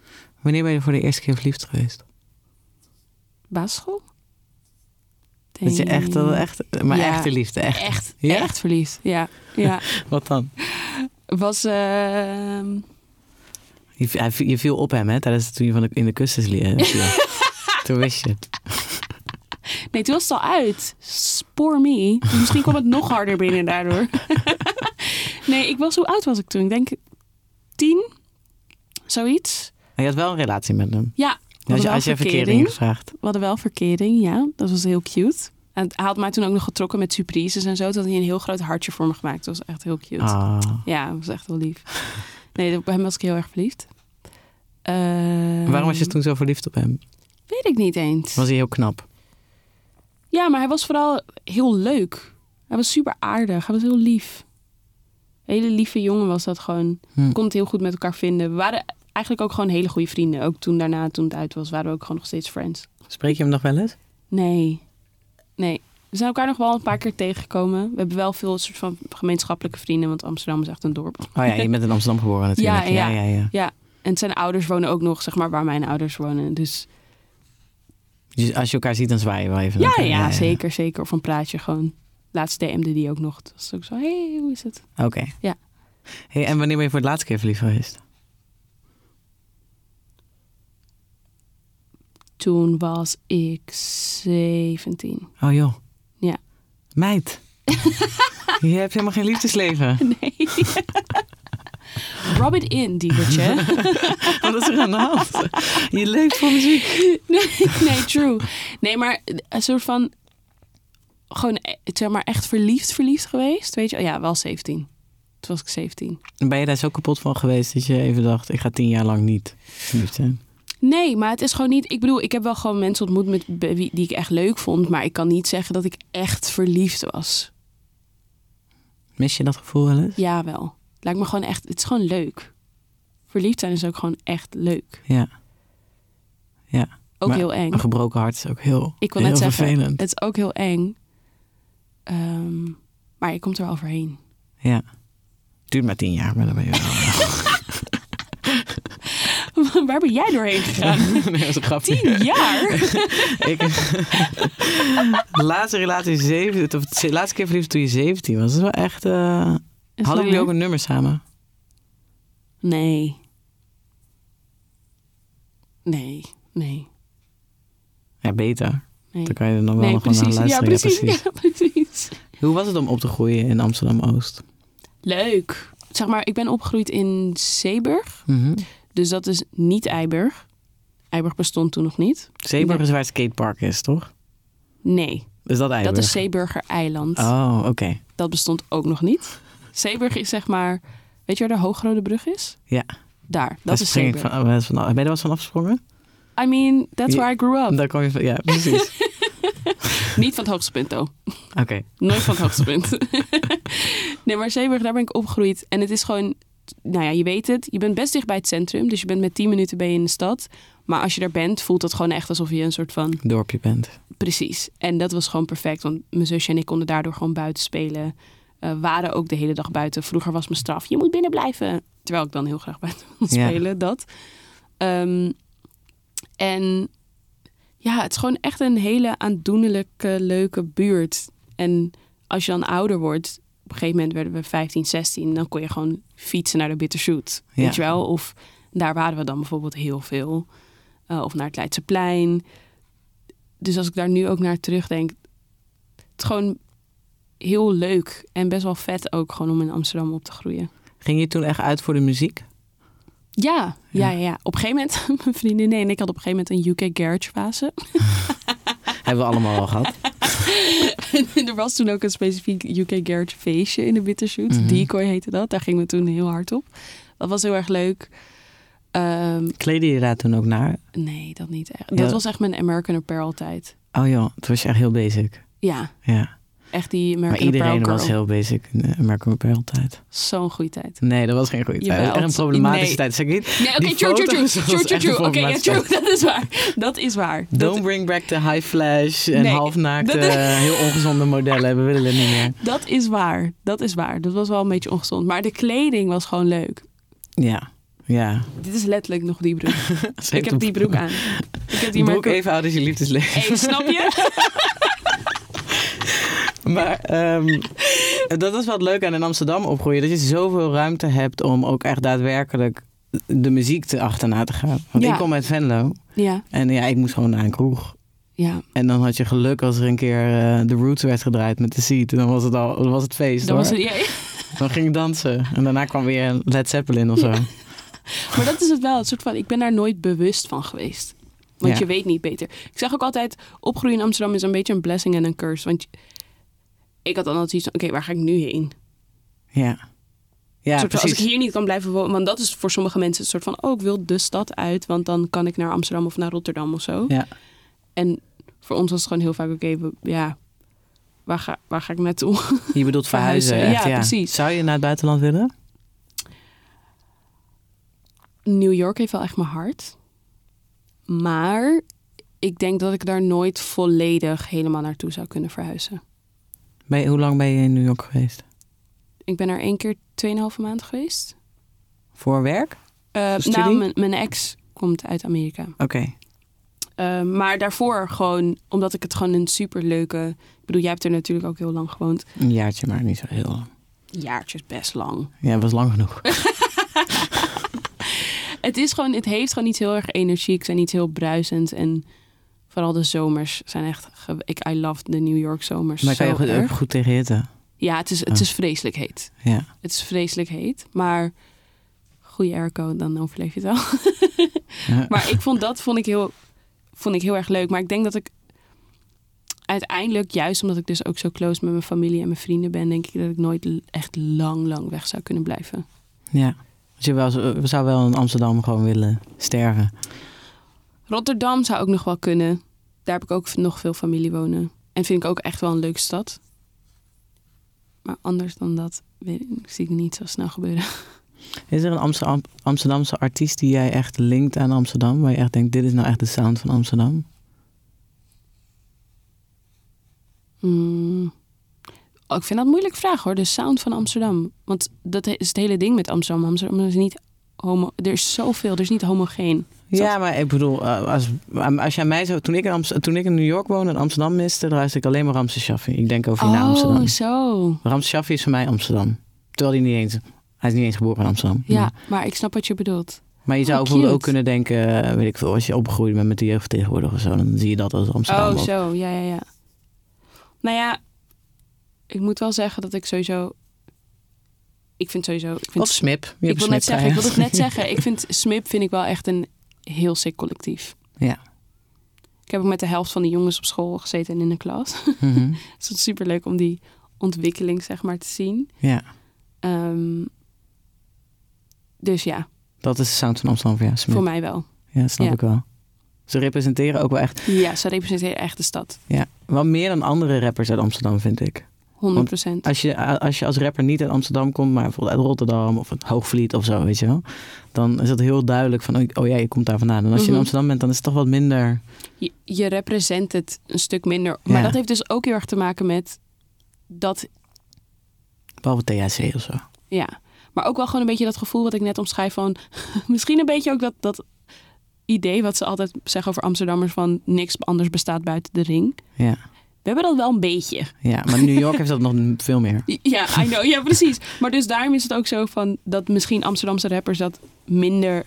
Wanneer ben je voor de eerste keer verliefd geweest? Basisschool? Dat je echt, echt maar Ja. echte liefde, echt. Echt, Ja? echt verliefd. Ja, ja. Wat dan? Was... ehm, Je, hij- je viel op hem, hè, tijdens toen je van de, in de kussens li- viel. toen wist je het. Nee, toen was het al uit. Spoor me. Misschien kwam het nog harder binnen daardoor. nee, ik was... Hoe oud was ik toen? Ik denk tien? Zoiets. Maar je had wel een relatie met hem. Ja. Als je, als je verkering gevraagd. We hadden wel verkering, ja. Dat was heel cute. En hij had mij toen ook nog getrokken met surprises en zo. Toen had hij een heel groot hartje voor me gemaakt. Dat was echt heel cute. Ah. Ja, dat was echt wel lief. Nee, op hem was ik heel erg verliefd. Eh, Waarom was je toen zo verliefd op hem? Weet ik niet eens. Was hij heel knap? Ja, maar hij was vooral heel leuk. Hij was super aardig. Hij was heel lief. Hele lieve jongen was dat gewoon. Hm. Konden het heel goed met elkaar vinden. We waren eigenlijk ook gewoon hele goede vrienden. Ook toen daarna, toen het uit was, waren we ook gewoon nog steeds friends. Spreek je hem nog wel eens? Nee. Nee. We zijn elkaar nog wel een paar keer tegengekomen. We hebben wel veel soort van gemeenschappelijke vrienden, want Amsterdam is echt een dorp. Oh ja, je bent in Amsterdam geboren natuurlijk. Ja, ja. ja, ja. Ja, en zijn ouders wonen ook nog, zeg maar, waar mijn ouders wonen. Dus Dus als je elkaar ziet, dan zwaai je wel even. ja, ja, elkaar. zeker, zeker. Of een praatje gewoon. Laatst DM'de die ook nog. Dat was ook zo, hey, hoe is het? Oké. Ja. Hey, en wanneer ben je voor het laatste keer verliefd geweest? Toen was ik 17. Oh joh. Meid. je hebt helemaal geen liefdesleven. Nee. Rub it in, dievertje. Wat is er aan de hand? Je leeft voor muziek. nee, nee, true. Nee, maar een soort van... Gewoon, eh, zeg maar, echt verliefd verliefd geweest. Weet je? Ja, wel 17. Toen was ik 17. Ben je daar zo kapot van geweest dat je even dacht, ik ga tien jaar lang niet verliefd zijn? Nee, maar het is gewoon niet... Ik bedoel, ik heb wel gewoon mensen ontmoet met, die ik echt leuk vond. Maar ik kan niet zeggen dat ik echt verliefd was. Mis je dat gevoel wel eens? Ja, wel. Het lijkt me gewoon echt... Het is gewoon leuk. Verliefd zijn is ook gewoon echt leuk. Ja. Ja. Ook Maar heel eng. Een gebroken hart is ook heel, Ik wil heel net zeggen, vervelend. het is ook heel eng. Ehm, Maar je komt er wel overheen. Ja. Duurt maar tien jaar, maar dan ben je wel... Waar ben jij doorheen gegaan? nee, dat is een grapje. Tien jaar? Ik, de laatste relatie 17, of de laatste keer verliefd toen je 17 was. Dat is wel echt... Is Hadden jullie ook een nummer samen? Nee. Nee, nee, Ja, beter. nee. Dan kan je er nog wel Nee, nog gewoon naar precies. Ja, luisteren. precies. Ja, precies. Hoe was het om op te groeien in Amsterdam-Oost? Leuk. Zeg maar, ik ben opgegroeid in Zeeburg. Dus dat is niet Eiburg. Eiburg bestond toen nog niet. Zeeburg is waar het skatepark is, toch? Nee, Is dat Eiburg? dat is Zeeburger Eiland. Oh, oké. Dat bestond ook nog niet. Zeeburg is zeg maar... Weet je waar de Hoogrode Brug is? Ja. Daar, Daar dat is Zeeburg. van, ben je er wel eens van afgesprongen? I mean, that's where I grew up. Daar kom je van, ja, precies. Niet van het hoogste punt, though. Oké. Nooit van het hoogste punt. nee, maar Zeeburg, daar ben ik opgegroeid. En het is gewoon... Nou ja, je weet het. Je bent best dicht bij het centrum. Dus je bent met 10 minuten ben je in de stad. Maar als je daar bent, voelt het gewoon echt alsof je een soort van... Dorpje bent. Precies. En dat was gewoon perfect. Want mijn zusje en ik konden daardoor gewoon buiten spelen. Eh, waren ook de hele dag buiten. Vroeger was mijn straf, je moet binnen blijven. Terwijl ik dan heel graag buiten wil Ja. spelen, dat. Ehm, en ja, het is gewoon echt een hele aandoenlijke, leuke buurt. En als je dan ouder wordt... Op een gegeven moment werden we 15, 16. Dan kon je gewoon fietsen naar de Bittershoot. Ja. Weet je wel? Of daar waren we dan bijvoorbeeld heel veel. Eh, of naar het Leidseplein. Dus als ik daar nu ook naar terugdenk... Het is gewoon heel leuk. En best wel vet ook gewoon om in Amsterdam op te groeien. Ging je toen echt uit voor de muziek? Ja, ja, ja. ja. Op een gegeven moment, mijn vriendinnen en ik hadden op een gegeven moment een UK Garage fase. Hebben we allemaal al gehad. En er was toen ook een specifiek UK Garage feestje in de Bittershoot. Mhm. Decoy heette dat. Daar gingen we toen heel hard op. Dat was heel erg leuk. Ehm, Kleden je daar toen ook naar? nee, dat niet echt. Dat was echt mijn American Apparel tijd. Oh joh, toen was je echt heel basic. Ja, Ja. Echt die Maar American iedereen Apparel was girl. heel basic in de American Apparel tijd. Zo'n goede tijd. Nee, dat was geen goede tijd. Echt een problematische nee. tijd. Zeg ik niet? Nee, oké, Die true, true, true. dat True, true, true. Oké, true. Dat is waar. Dat is waar. Dat, Don't bring back the high flash en Nee, halfnaakte, dat- heel ongezonde modellen. We willen het niet meer. dat is waar. Dat is waar. Dat was wel een beetje ongezond. Maar de kleding was gewoon leuk. Ja, ja. Dit is letterlijk nog die broek. Ik heb die broek aan. Ik heb die broek even oud als je liefdesleven. Hey, snap je? Maar ehm, dat is wat leuk aan in Amsterdam opgroeien. Dat je zoveel ruimte hebt om ook echt daadwerkelijk de muziek te achterna te gaan. Want Ja. ik kom uit Venlo. Ja, En ja, ik moest gewoon naar een kroeg. ja. En dan had je geluk als er een keer eh, de Roots werd gedraaid met de Seat. En dan was het al dan was het feest hoor. was het, ja, Dan ging ik dansen. En daarna kwam weer Led Zeppelin of zo. Maar dat is het wel. Het soort van, ik ben daar nooit bewust van geweest. Want Ja. je weet niet beter. Ik zeg ook altijd, opgroeien in Amsterdam is een beetje een blessing en een curse. Want je- ik had dan altijd iets van, oké, waar ga ik nu heen? Ja. Ja, soort van, als precies. ik hier niet kan blijven wonen, want dat is voor sommige mensen een soort van, oh, ik wil de stad uit, want dan kan ik naar Amsterdam of naar Rotterdam of zo. Ja. En voor ons was het gewoon heel vaak, oké, ja, waar ga, waar ga ik naartoe? Je bedoelt verhuizen. Verhuizen, echt, ja, precies. Zou je naar het buitenland willen? New York heeft wel echt mijn hart. Maar ik denk dat ik daar nooit volledig helemaal naartoe zou kunnen verhuizen. Ben je- hoe lang ben je in New York geweest? Ik ben er één keer 2,5 maand geweest. Voor werk? Nou, mijn, mijn ex komt uit Amerika. Oké. Eh, maar daarvoor gewoon, omdat ik het gewoon een superleuke... Ik bedoel, jij hebt er natuurlijk ook heel lang gewoond. Een jaartje, maar niet zo heel lang. Jaartjes best lang. Ja, het was lang genoeg. Het is gewoon, het heeft gewoon niet heel erg energiek. zijn niet heel bruisend. En vooral de zomers zijn echt... Ik, I love de New York zomers Maar kan je goed, ook goed tegen hitte? Ja, het is, het is vreselijk heet. Ja. Het is vreselijk heet. Maar goede airco, dan overleef je het wel. Ja. Maar ik vond dat vond ik heel, vond ik heel erg leuk. Maar ik denk dat ik uiteindelijk, juist omdat ik dus ook zo close met mijn familie en mijn vrienden ben, denk ik dat ik nooit echt lang, lang weg zou kunnen blijven. ja. Dus je wel, zou wel in Amsterdam gewoon willen sterven. Rotterdam zou ook nog wel kunnen. Daar heb ik ook nog veel familie wonen. En vind ik ook echt wel een leuke stad. Maar anders dan dat weet ik, zie ik niet zo snel gebeuren. Is er een Amsterdam, Amsterdamse artiest die jij echt linkt aan Amsterdam? Waar je echt denkt, dit is nou echt de sound van Amsterdam? Hmm. Oh, ik vind dat een moeilijke vraag hoor. De sound van Amsterdam. Want dat is het hele ding met Amsterdam. Amsterdam is niet homo. Er is zoveel. Er is niet homogeen. Ja, maar ik bedoel, eh, als, als je aan mij zo... Toen ik in, toen ik in New York woonde en Amsterdam miste, dan luisterde ik alleen maar Ramses Shaffi. Ik denk over je naar Amsterdam. Oh, zo. Shaffi is voor mij Amsterdam. Terwijl hij niet eens... Hij is niet eens geboren in Amsterdam. Ja, maar ik snap wat je bedoelt. Maar je zou Oh, bijvoorbeeld ook kunnen denken, eh, weet ik veel, als je opgegroeid bent met de jeugd tegenwoordig of zo, dan zie je dat als Amsterdam. Oh, ook. zo. Ja, ja, ja. Nou ja, ik moet wel zeggen dat ik sowieso... Ik vind sowieso... Ik vind Of Smip. Je ik wil net zeggen, ik wil het net zeggen. Ik vind Smip vind ik wel echt een heel sick collectief. Ja. Ik heb ook met de helft van de jongens op school gezeten en in de klas. Mhm. het is super leuk om die ontwikkeling zeg maar te zien. Ja, Ehm, dus ja, dat is de sound van Amsterdam voor jou, Smip. voor mij wel. Ja, snap Ja. ik wel. Ze representeren ook wel echt, Ja, ze representeren echt de stad. ja, wel meer dan andere rappers uit Amsterdam, vind ik. 100 procent. Als je, als je als rapper niet uit Amsterdam komt, maar bijvoorbeeld uit Rotterdam of het Hoogvliet of zo, weet je wel. Dan is het heel duidelijk van, oh, oh ja, je komt daar vandaan. En als je in Mhm. Amsterdam bent, dan is het toch wat minder... Je, je represent het een stuk minder. Maar Ja. dat heeft dus ook heel erg te maken met dat, Behalve THC of zo. ja. Maar ook wel gewoon een beetje dat gevoel wat ik net omschrijf van... misschien een beetje ook dat, dat idee wat ze altijd zeggen over Amsterdammers van... niks anders bestaat buiten de ring. Ja, hebben dat wel een beetje. ja. maar New York heeft dat nog veel meer. Ja, I know. Ja, precies. Maar dus daarom is het ook zo van dat misschien Amsterdamse rappers dat minder,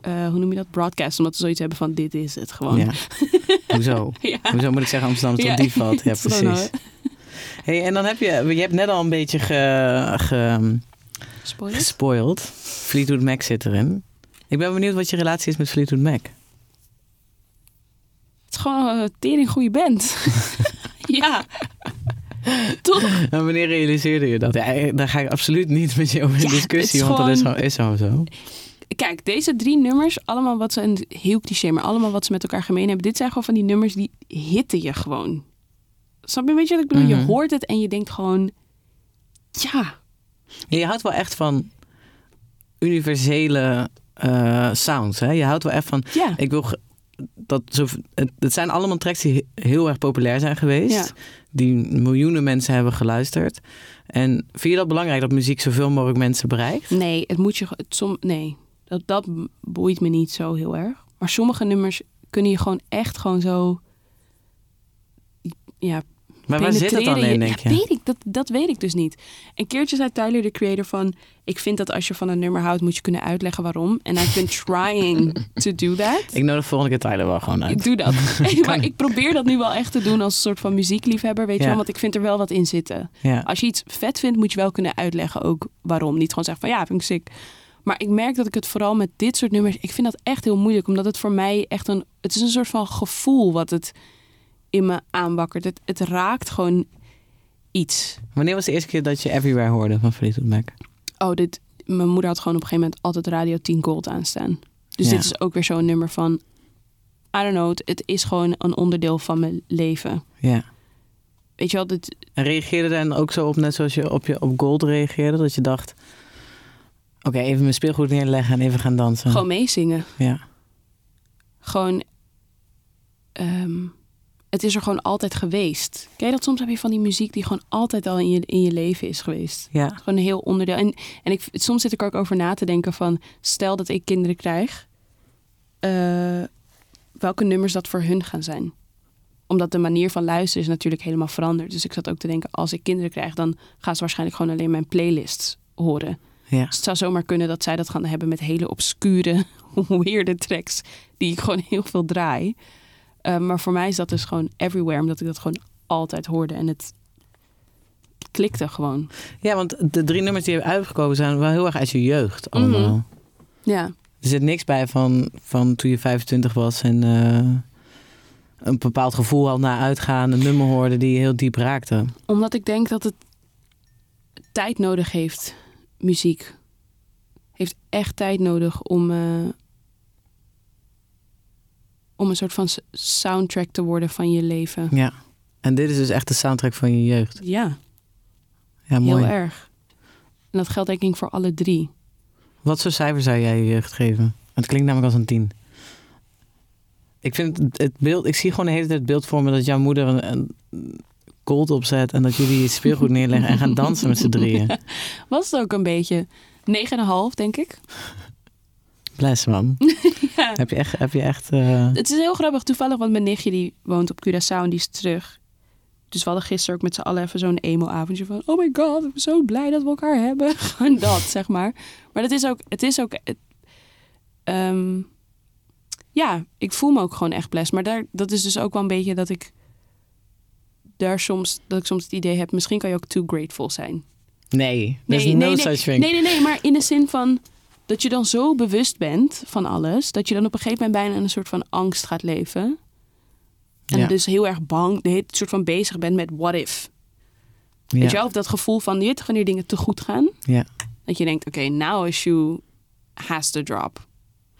eh, hoe noem je dat, broadcast, omdat ze zoiets hebben van dit is het gewoon. Ja. Hoezo? Ja. Hoezo moet ik zeggen Amsterdam is Ja, op die valt? Ja, precies. Hey, en dan heb je, je hebt net al een beetje ge, ge, gespoild. Fleetwood Mac zit erin. Ik ben benieuwd wat je relatie is met Fleetwood Mac. Het is gewoon een tering goede band. ja. Toch? En wanneer realiseerde je dat? Ja, daar ga ik absoluut niet met je over in Ja, discussie, want dat is gewoon- zo zo. Kijk, deze drie nummers, allemaal wat ze, een heel cliché, maar allemaal wat ze met elkaar gemeen hebben. Dit zijn gewoon van die nummers die hitten je gewoon. Snap je, weet je wat ik bedoel? Mhm. Je hoort het en je denkt gewoon, ja, Ja, je houdt wel echt van universele eh, sounds. Hè? Je houdt wel echt van. ja. Ik wil dat zo. Het, het zijn allemaal tracks die he- heel erg populair zijn geweest. Ja. Die miljoenen mensen hebben geluisterd. En vind je dat belangrijk dat muziek zoveel mogelijk mensen bereikt? Nee, het moet je. Het som, nee, dat, dat boeit me niet zo heel erg. Maar sommige nummers kunnen je gewoon echt gewoon zo. Ja, Maar waar zit het dan in, je- denk ja, je? weet ik, dat, dat weet ik dus niet. Een keertje zei Tyler, de creator, van... Ik vind dat als je van een nummer houdt, moet je kunnen uitleggen waarom. En I've been trying to do that. Ik nodig volgende keer Tyler wel gewoon uit. Ik doe dat. maar ik probeer dat nu wel echt te doen als een soort van muziekliefhebber, weet je Ja. wel. Want ik vind er wel wat in zitten. Ja. Als je iets vet vindt, moet je wel kunnen uitleggen ook waarom. Niet gewoon zeggen van ja, vind ik sick. Maar ik merk dat ik het vooral met dit soort nummers... Ik vind dat echt heel moeilijk, omdat het voor mij echt een... Het is een soort van gevoel wat het in me aanwakkert. Het, het raakt gewoon iets. Wanneer was de eerste keer dat je Everywhere hoorde van Fleetwood Mac? Oh, dit... Mijn moeder had gewoon op een gegeven moment altijd Radio 10 Gold aanstaan. Dus Ja. dit is ook weer zo'n nummer van... I don't know, het, is gewoon een onderdeel van mijn leven. Ja. Weet je wel, dit, En reageerde er dan ook zo op, net zoals je op, je op Gold reageerde? Dat je dacht, oké, even mijn speelgoed neerleggen en even gaan dansen. gewoon meezingen. Ja. gewoon. ehm, het is er gewoon altijd geweest. Ken je dat soms heb je van die muziek die gewoon altijd al in je, in je leven is geweest? Ja. Gewoon een heel onderdeel. En, en ik, soms zit ik er ook over na te denken van... stel dat ik kinderen krijg... eh, welke nummers dat voor hun gaan zijn. Omdat de manier van luisteren is natuurlijk helemaal veranderd. Dus ik zat ook te denken, als ik kinderen krijg... dan gaan ze waarschijnlijk gewoon alleen mijn playlists horen. Ja. Dus het zou zomaar kunnen dat zij dat gaan hebben met hele obscure, weirde tracks die ik gewoon heel veel draai. Uh, maar voor mij is dat dus gewoon everywhere, omdat ik dat gewoon altijd hoorde en het klikte gewoon. ja, want de drie nummers die hebben uitgekomen zijn wel heel erg uit je jeugd allemaal. Mhm. Ja, Er zit niks bij van, van toen je 25 was en eh, een bepaald gevoel had na uitgaan, een nummer hoorde die je heel diep raakte. omdat ik denk dat het tijd nodig heeft, muziek. Heeft echt tijd nodig om, uh, om een soort van soundtrack te worden van je leven. Ja. En dit is dus echt de soundtrack van je jeugd. Ja, Ja, mooi. heel erg. En dat geldt denk ik voor alle drie. Wat voor cijfer zou jij je jeugd geven? Het klinkt namelijk als een tien. Ik vind het, beeld, ik zie gewoon de hele tijd het beeld voor me dat jouw moeder een, een cold opzet en dat jullie het speelgoed neerleggen en gaan dansen met z'n drieën. Was het ook een beetje 9,5 denk ik. Bless man. Ja. Heb je echt, heb je echt eh, Het is heel grappig toevallig, want mijn nichtje die woont op Curaçao en die is terug. Dus we hadden gisteren ook met z'n allen even zo'n emo-avondje van... Oh my god, ik ben zo blij dat we elkaar hebben. Gewoon dat, zeg maar. Maar dat is ook... Het is ook het- ehm, ja, ik voel me ook gewoon echt blessed. Maar daar, dat is dus ook wel een beetje dat ik... Daar soms, dat ik soms het idee heb... Misschien kan je ook too grateful zijn. Nee, there's Nee, no nee, nee. Nee, nee, nee, maar in de zin van dat je dan zo bewust bent van alles, dat je dan op een gegeven moment bijna in een soort van angst gaat leven. En Ja. dus heel erg bang, de hele tijd soort van bezig bent met what if. ja. Weet je wel, of dat gevoel van, toch wanneer dingen te goed gaan? Ja. Dat je denkt, oké, now a shoe has to drop.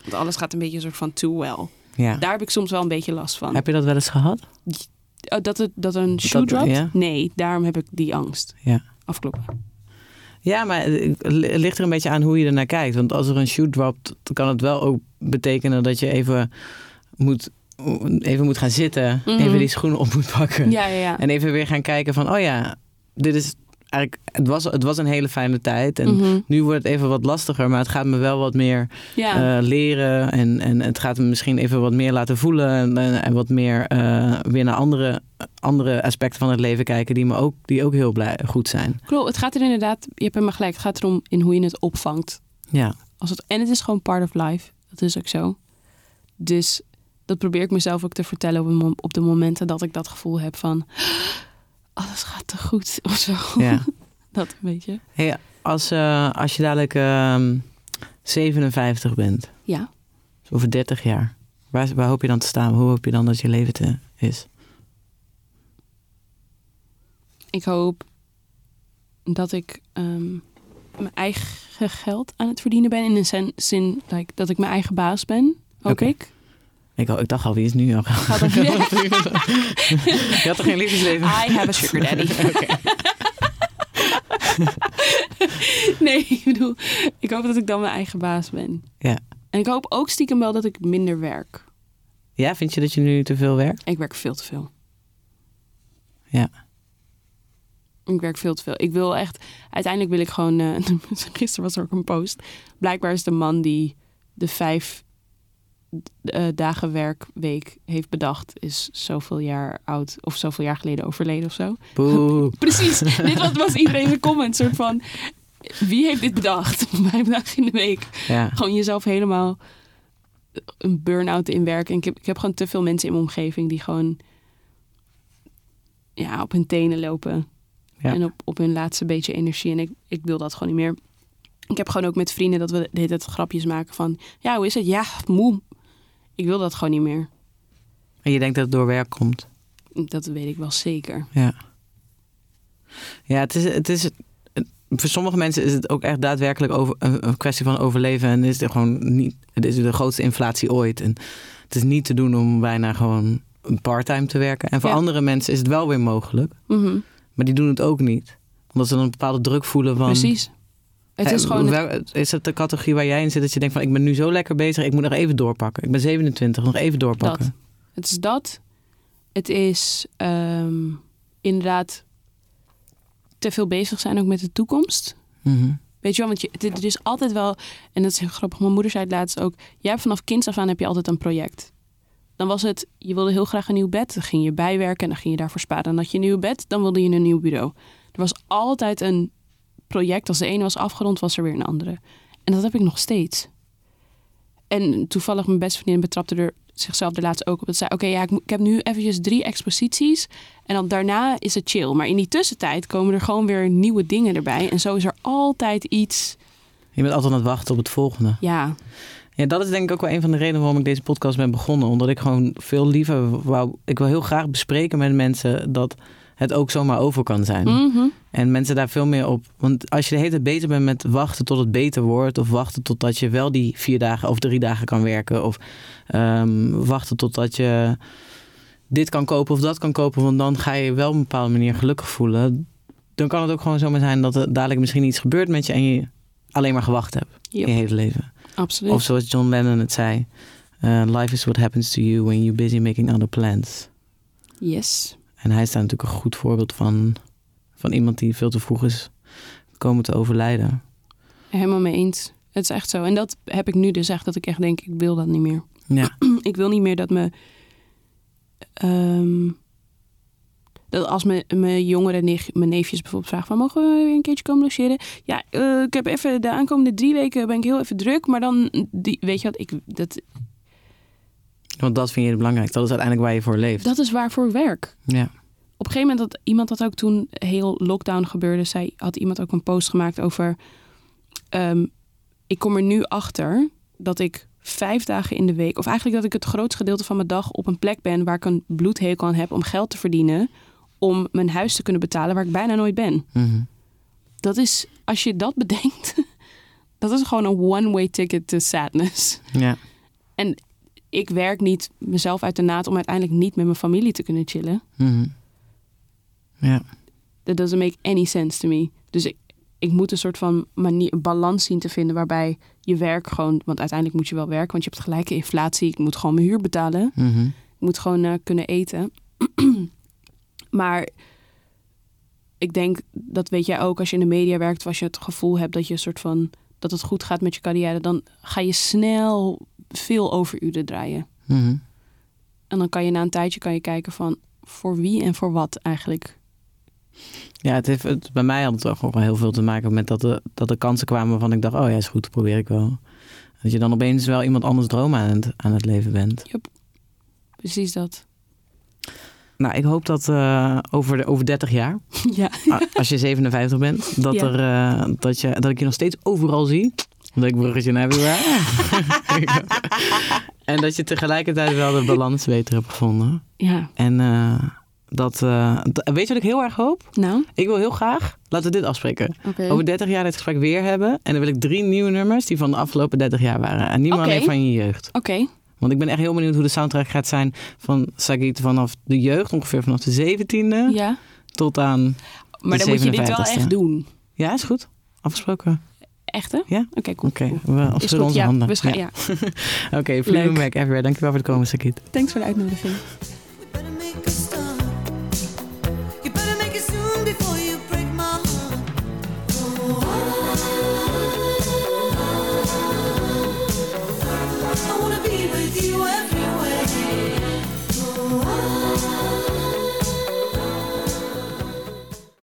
Want alles gaat een beetje een soort van too well. ja. Daar heb ik soms wel een beetje last van. Heb je dat wel eens gehad? Oh, dat, het, dat een shoe Dat- dropt? ja? Nee, daarom heb ik die angst. Ja. Afkloppen. Ja, maar het ligt er een beetje aan hoe je ernaar kijkt. Want als er een shoot dropt, kan het wel ook betekenen dat je even moet, even moet gaan zitten. Mhm. Even die schoenen op moet pakken. Ja, ja, ja. En even weer gaan kijken van, oh ja, dit is eigenlijk, het was, het was een hele fijne tijd. En Mhm. nu wordt het even wat lastiger, maar het gaat me wel wat meer ja. eh, leren. En, en het gaat me misschien even wat meer laten voelen. En, en, en wat meer eh, weer naar andere, andere aspecten van het leven kijken die, me ook, die ook heel blij, goed zijn. Klopt, het gaat er inderdaad, je hebt helemaal gelijk, het gaat erom in hoe je het opvangt. Ja, Als het, en het is gewoon part of life, dat is ook zo. Dus dat probeer ik mezelf ook te vertellen op, op de momenten dat ik dat gevoel heb van alles gaat te goed of zo. ja. Dat een beetje. Hey, als, eh, als je dadelijk ehm 57 bent, Ja. dus over 30 jaar, waar, waar hoop je dan te staan? Hoe hoop je dan dat je leven te, is? Ik hoop dat ik ehm, mijn eigen geld aan het verdienen ben. In de zin, zin like, dat ik mijn eigen baas ben, hoop ik. Ik, ik dacht al, wie is nu al? Gaat dat- je had toch geen liefdesleven? I have a sugar daddy. nee, ik bedoel, ik hoop dat ik dan mijn eigen baas ben. Ja. En ik hoop ook stiekem wel dat ik minder werk. Ja, vind je dat je nu te veel werkt? Ik werk veel te veel. Ja. Ik werk veel te veel. Ik wil echt... Uiteindelijk wil ik gewoon... eh, gisteren was er ook een post. Blijkbaar is de man die de vijf eh, dagen werkweek heeft bedacht... is zoveel jaar oud of zoveel jaar geleden overleden of zo. Boe. Precies. dit was, was iedereen de comment. soort van... Wie heeft dit bedacht? Vijf dagen in de week. Ja. Gewoon jezelf helemaal een burn-out in werken. En ik heb, ik heb gewoon te veel mensen in mijn omgeving die gewoon ja, op hun tenen lopen. Ja. En op, op hun laatste beetje energie. En ik, ik wil dat gewoon niet meer. Ik heb gewoon ook met vrienden dat we de hele tijd grapjes maken van... Ja, hoe is het? Ja, moe. Ik wil dat gewoon niet meer. En je denkt dat het door werk komt? Dat weet ik wel zeker. Ja. Ja, het is, het is, voor sommige mensen is het ook echt daadwerkelijk over, een, kwestie van overleven. En is er gewoon niet, het is de grootste inflatie ooit. En het is niet te doen om bijna gewoon parttime te werken. En voor Ja. andere mensen is het wel weer mogelijk. Mhm, Maar die doen het ook niet. Omdat ze dan een bepaalde druk voelen van... Precies. Het is gewoon... wel- Is het de categorie waar jij in zit dat je denkt van... ik ben nu zo lekker bezig, ik moet nog even doorpakken. Ik ben 27, nog even doorpakken. Dat. Het is dat. Het is ehm, inderdaad te veel bezig zijn ook met de toekomst. Mhm. Weet je wel, want je, het, er is altijd wel, en dat is heel grappig, mijn moeder zei het laatst ook, jij hebt vanaf kinds af aan heb je altijd een project. Dan was het, je wilde heel graag een nieuw bed, dan ging je bijwerken en dan ging je daarvoor sparen. Dan had je een nieuw bed, dan wilde je een nieuw bureau. Er was altijd een project, als de ene was afgerond, was er weer een andere. En dat heb ik nog steeds. En toevallig mijn beste vriendin betrapte er zichzelf er laatst ook op. Dat zei, oké, ja, ik, ik heb nu eventjes drie exposities. En dan daarna is het chill. Maar in die tussentijd komen er gewoon weer nieuwe dingen erbij. En zo is er altijd iets, Je bent altijd aan het wachten op het volgende. ja, Ja, dat is denk ik ook wel een van de redenen waarom ik deze podcast ben begonnen. Omdat ik gewoon veel liever wou... Ik wil heel graag bespreken met mensen dat het ook zomaar over kan zijn. Mhm. En mensen daar veel meer op... Want als je de hele tijd bezig bent met wachten tot het beter wordt... of wachten totdat je wel die vier dagen of drie dagen kan werken... of ehm, wachten totdat je dit kan kopen of dat kan kopen... want dan ga je je wel op een bepaalde manier gelukkig voelen... dan kan het ook gewoon zomaar zijn dat er dadelijk misschien iets gebeurt met je... en je alleen maar gewacht hebt Yep, je hele leven. absoluut. Of zoals John Lennon het zei: uh, Life is what happens to you when you're busy making other plans. yes. En hij is daar natuurlijk een goed voorbeeld van, van iemand die veel te vroeg is komen te overlijden. Helemaal mee eens. Het is echt zo. En dat heb ik nu dus echt, dat ik echt denk, ik wil dat niet meer. Ja, ik wil niet meer dat me... ehm, dat als mijn, mijn jongere nicht, mijn neefjes bijvoorbeeld vragen van... mogen we weer een keertje komen logeren? Ja, eh, ik heb even de aankomende drie weken ben ik heel even druk. Maar dan, die, weet je wat, ik, dat, want dat vind je het belangrijk. Dat is uiteindelijk waar je voor leeft. dat is waarvoor ik werk. Ja. Op een gegeven moment had iemand dat ook toen heel lockdown gebeurde, zei, had iemand ook een post gemaakt over. ehm, ik kom er nu achter dat ik vijf dagen in de week, of eigenlijk dat ik het grootste gedeelte van mijn dag op een plek ben waar ik een bloedhekel aan heb om geld te verdienen, om mijn huis te kunnen betalen waar ik bijna nooit ben. Mhm. Dat is, als je dat bedenkt, dat is gewoon een one-way ticket to sadness. ja. En ik werk niet mezelf uit de naad om uiteindelijk niet met mijn familie te kunnen chillen. Mhm. Ja. That doesn't make any sense to me. Dus ik, ik moet een soort van manier, een balans zien te vinden waarbij je werk gewoon, want uiteindelijk moet je wel werken, want je hebt gelijke inflatie. Ik moet gewoon mijn huur betalen. Mhm. Ik moet gewoon eh, kunnen eten. maar ik denk, dat weet jij ook, als je in de media werkt, als je het gevoel hebt dat je een soort van dat het goed gaat met je carrière, dan ga je snel veel overuren draaien. Mhm. En dan kan je na een tijdje kan je kijken van voor wie en voor wat eigenlijk. Ja, het heeft het, bij mij had het toch wel heel veel te maken met dat de, dat de kansen kwamen waarvan ik dacht, oh ja, is goed, probeer ik wel. Dat je dan opeens wel iemand anders droom aan het, aan het leven bent. Precies dat. Nou, ik hoop dat eh, over, de, over 30 jaar, Ja. als je 57 bent, dat, Ja. er, eh, dat, je, dat ik je nog steeds overal zie. Ik bruggetje naar heb. en dat je tegelijkertijd wel de balans beter hebt gevonden. Ja. En eh, dat, eh, weet je wat ik heel erg hoop? Nou, Ik wil heel graag, laten we dit afspreken. Over 30 jaar dit gesprek weer hebben. En dan wil ik drie nieuwe nummers die van de afgelopen 30 jaar waren. En niet meer Oké. alleen van je jeugd. Oké. Want ik ben echt heel benieuwd hoe de soundtrack gaat zijn van Sagit vanaf de jeugd, ongeveer vanaf de 17e Ja. tot aan. Maar dan moet je dit wel 57ste. echt doen. Ja, is goed. Afgesproken. Echt hè? Ja? Oké, okay, cool. Oké, okay. we afschudden onze ja, handen. Ja. ja. Oké, okay, Fleetwood Mac Everywhere. Dankjewel voor het komen, Sakit. Thanks voor de uitnodiging. I wanna be with you every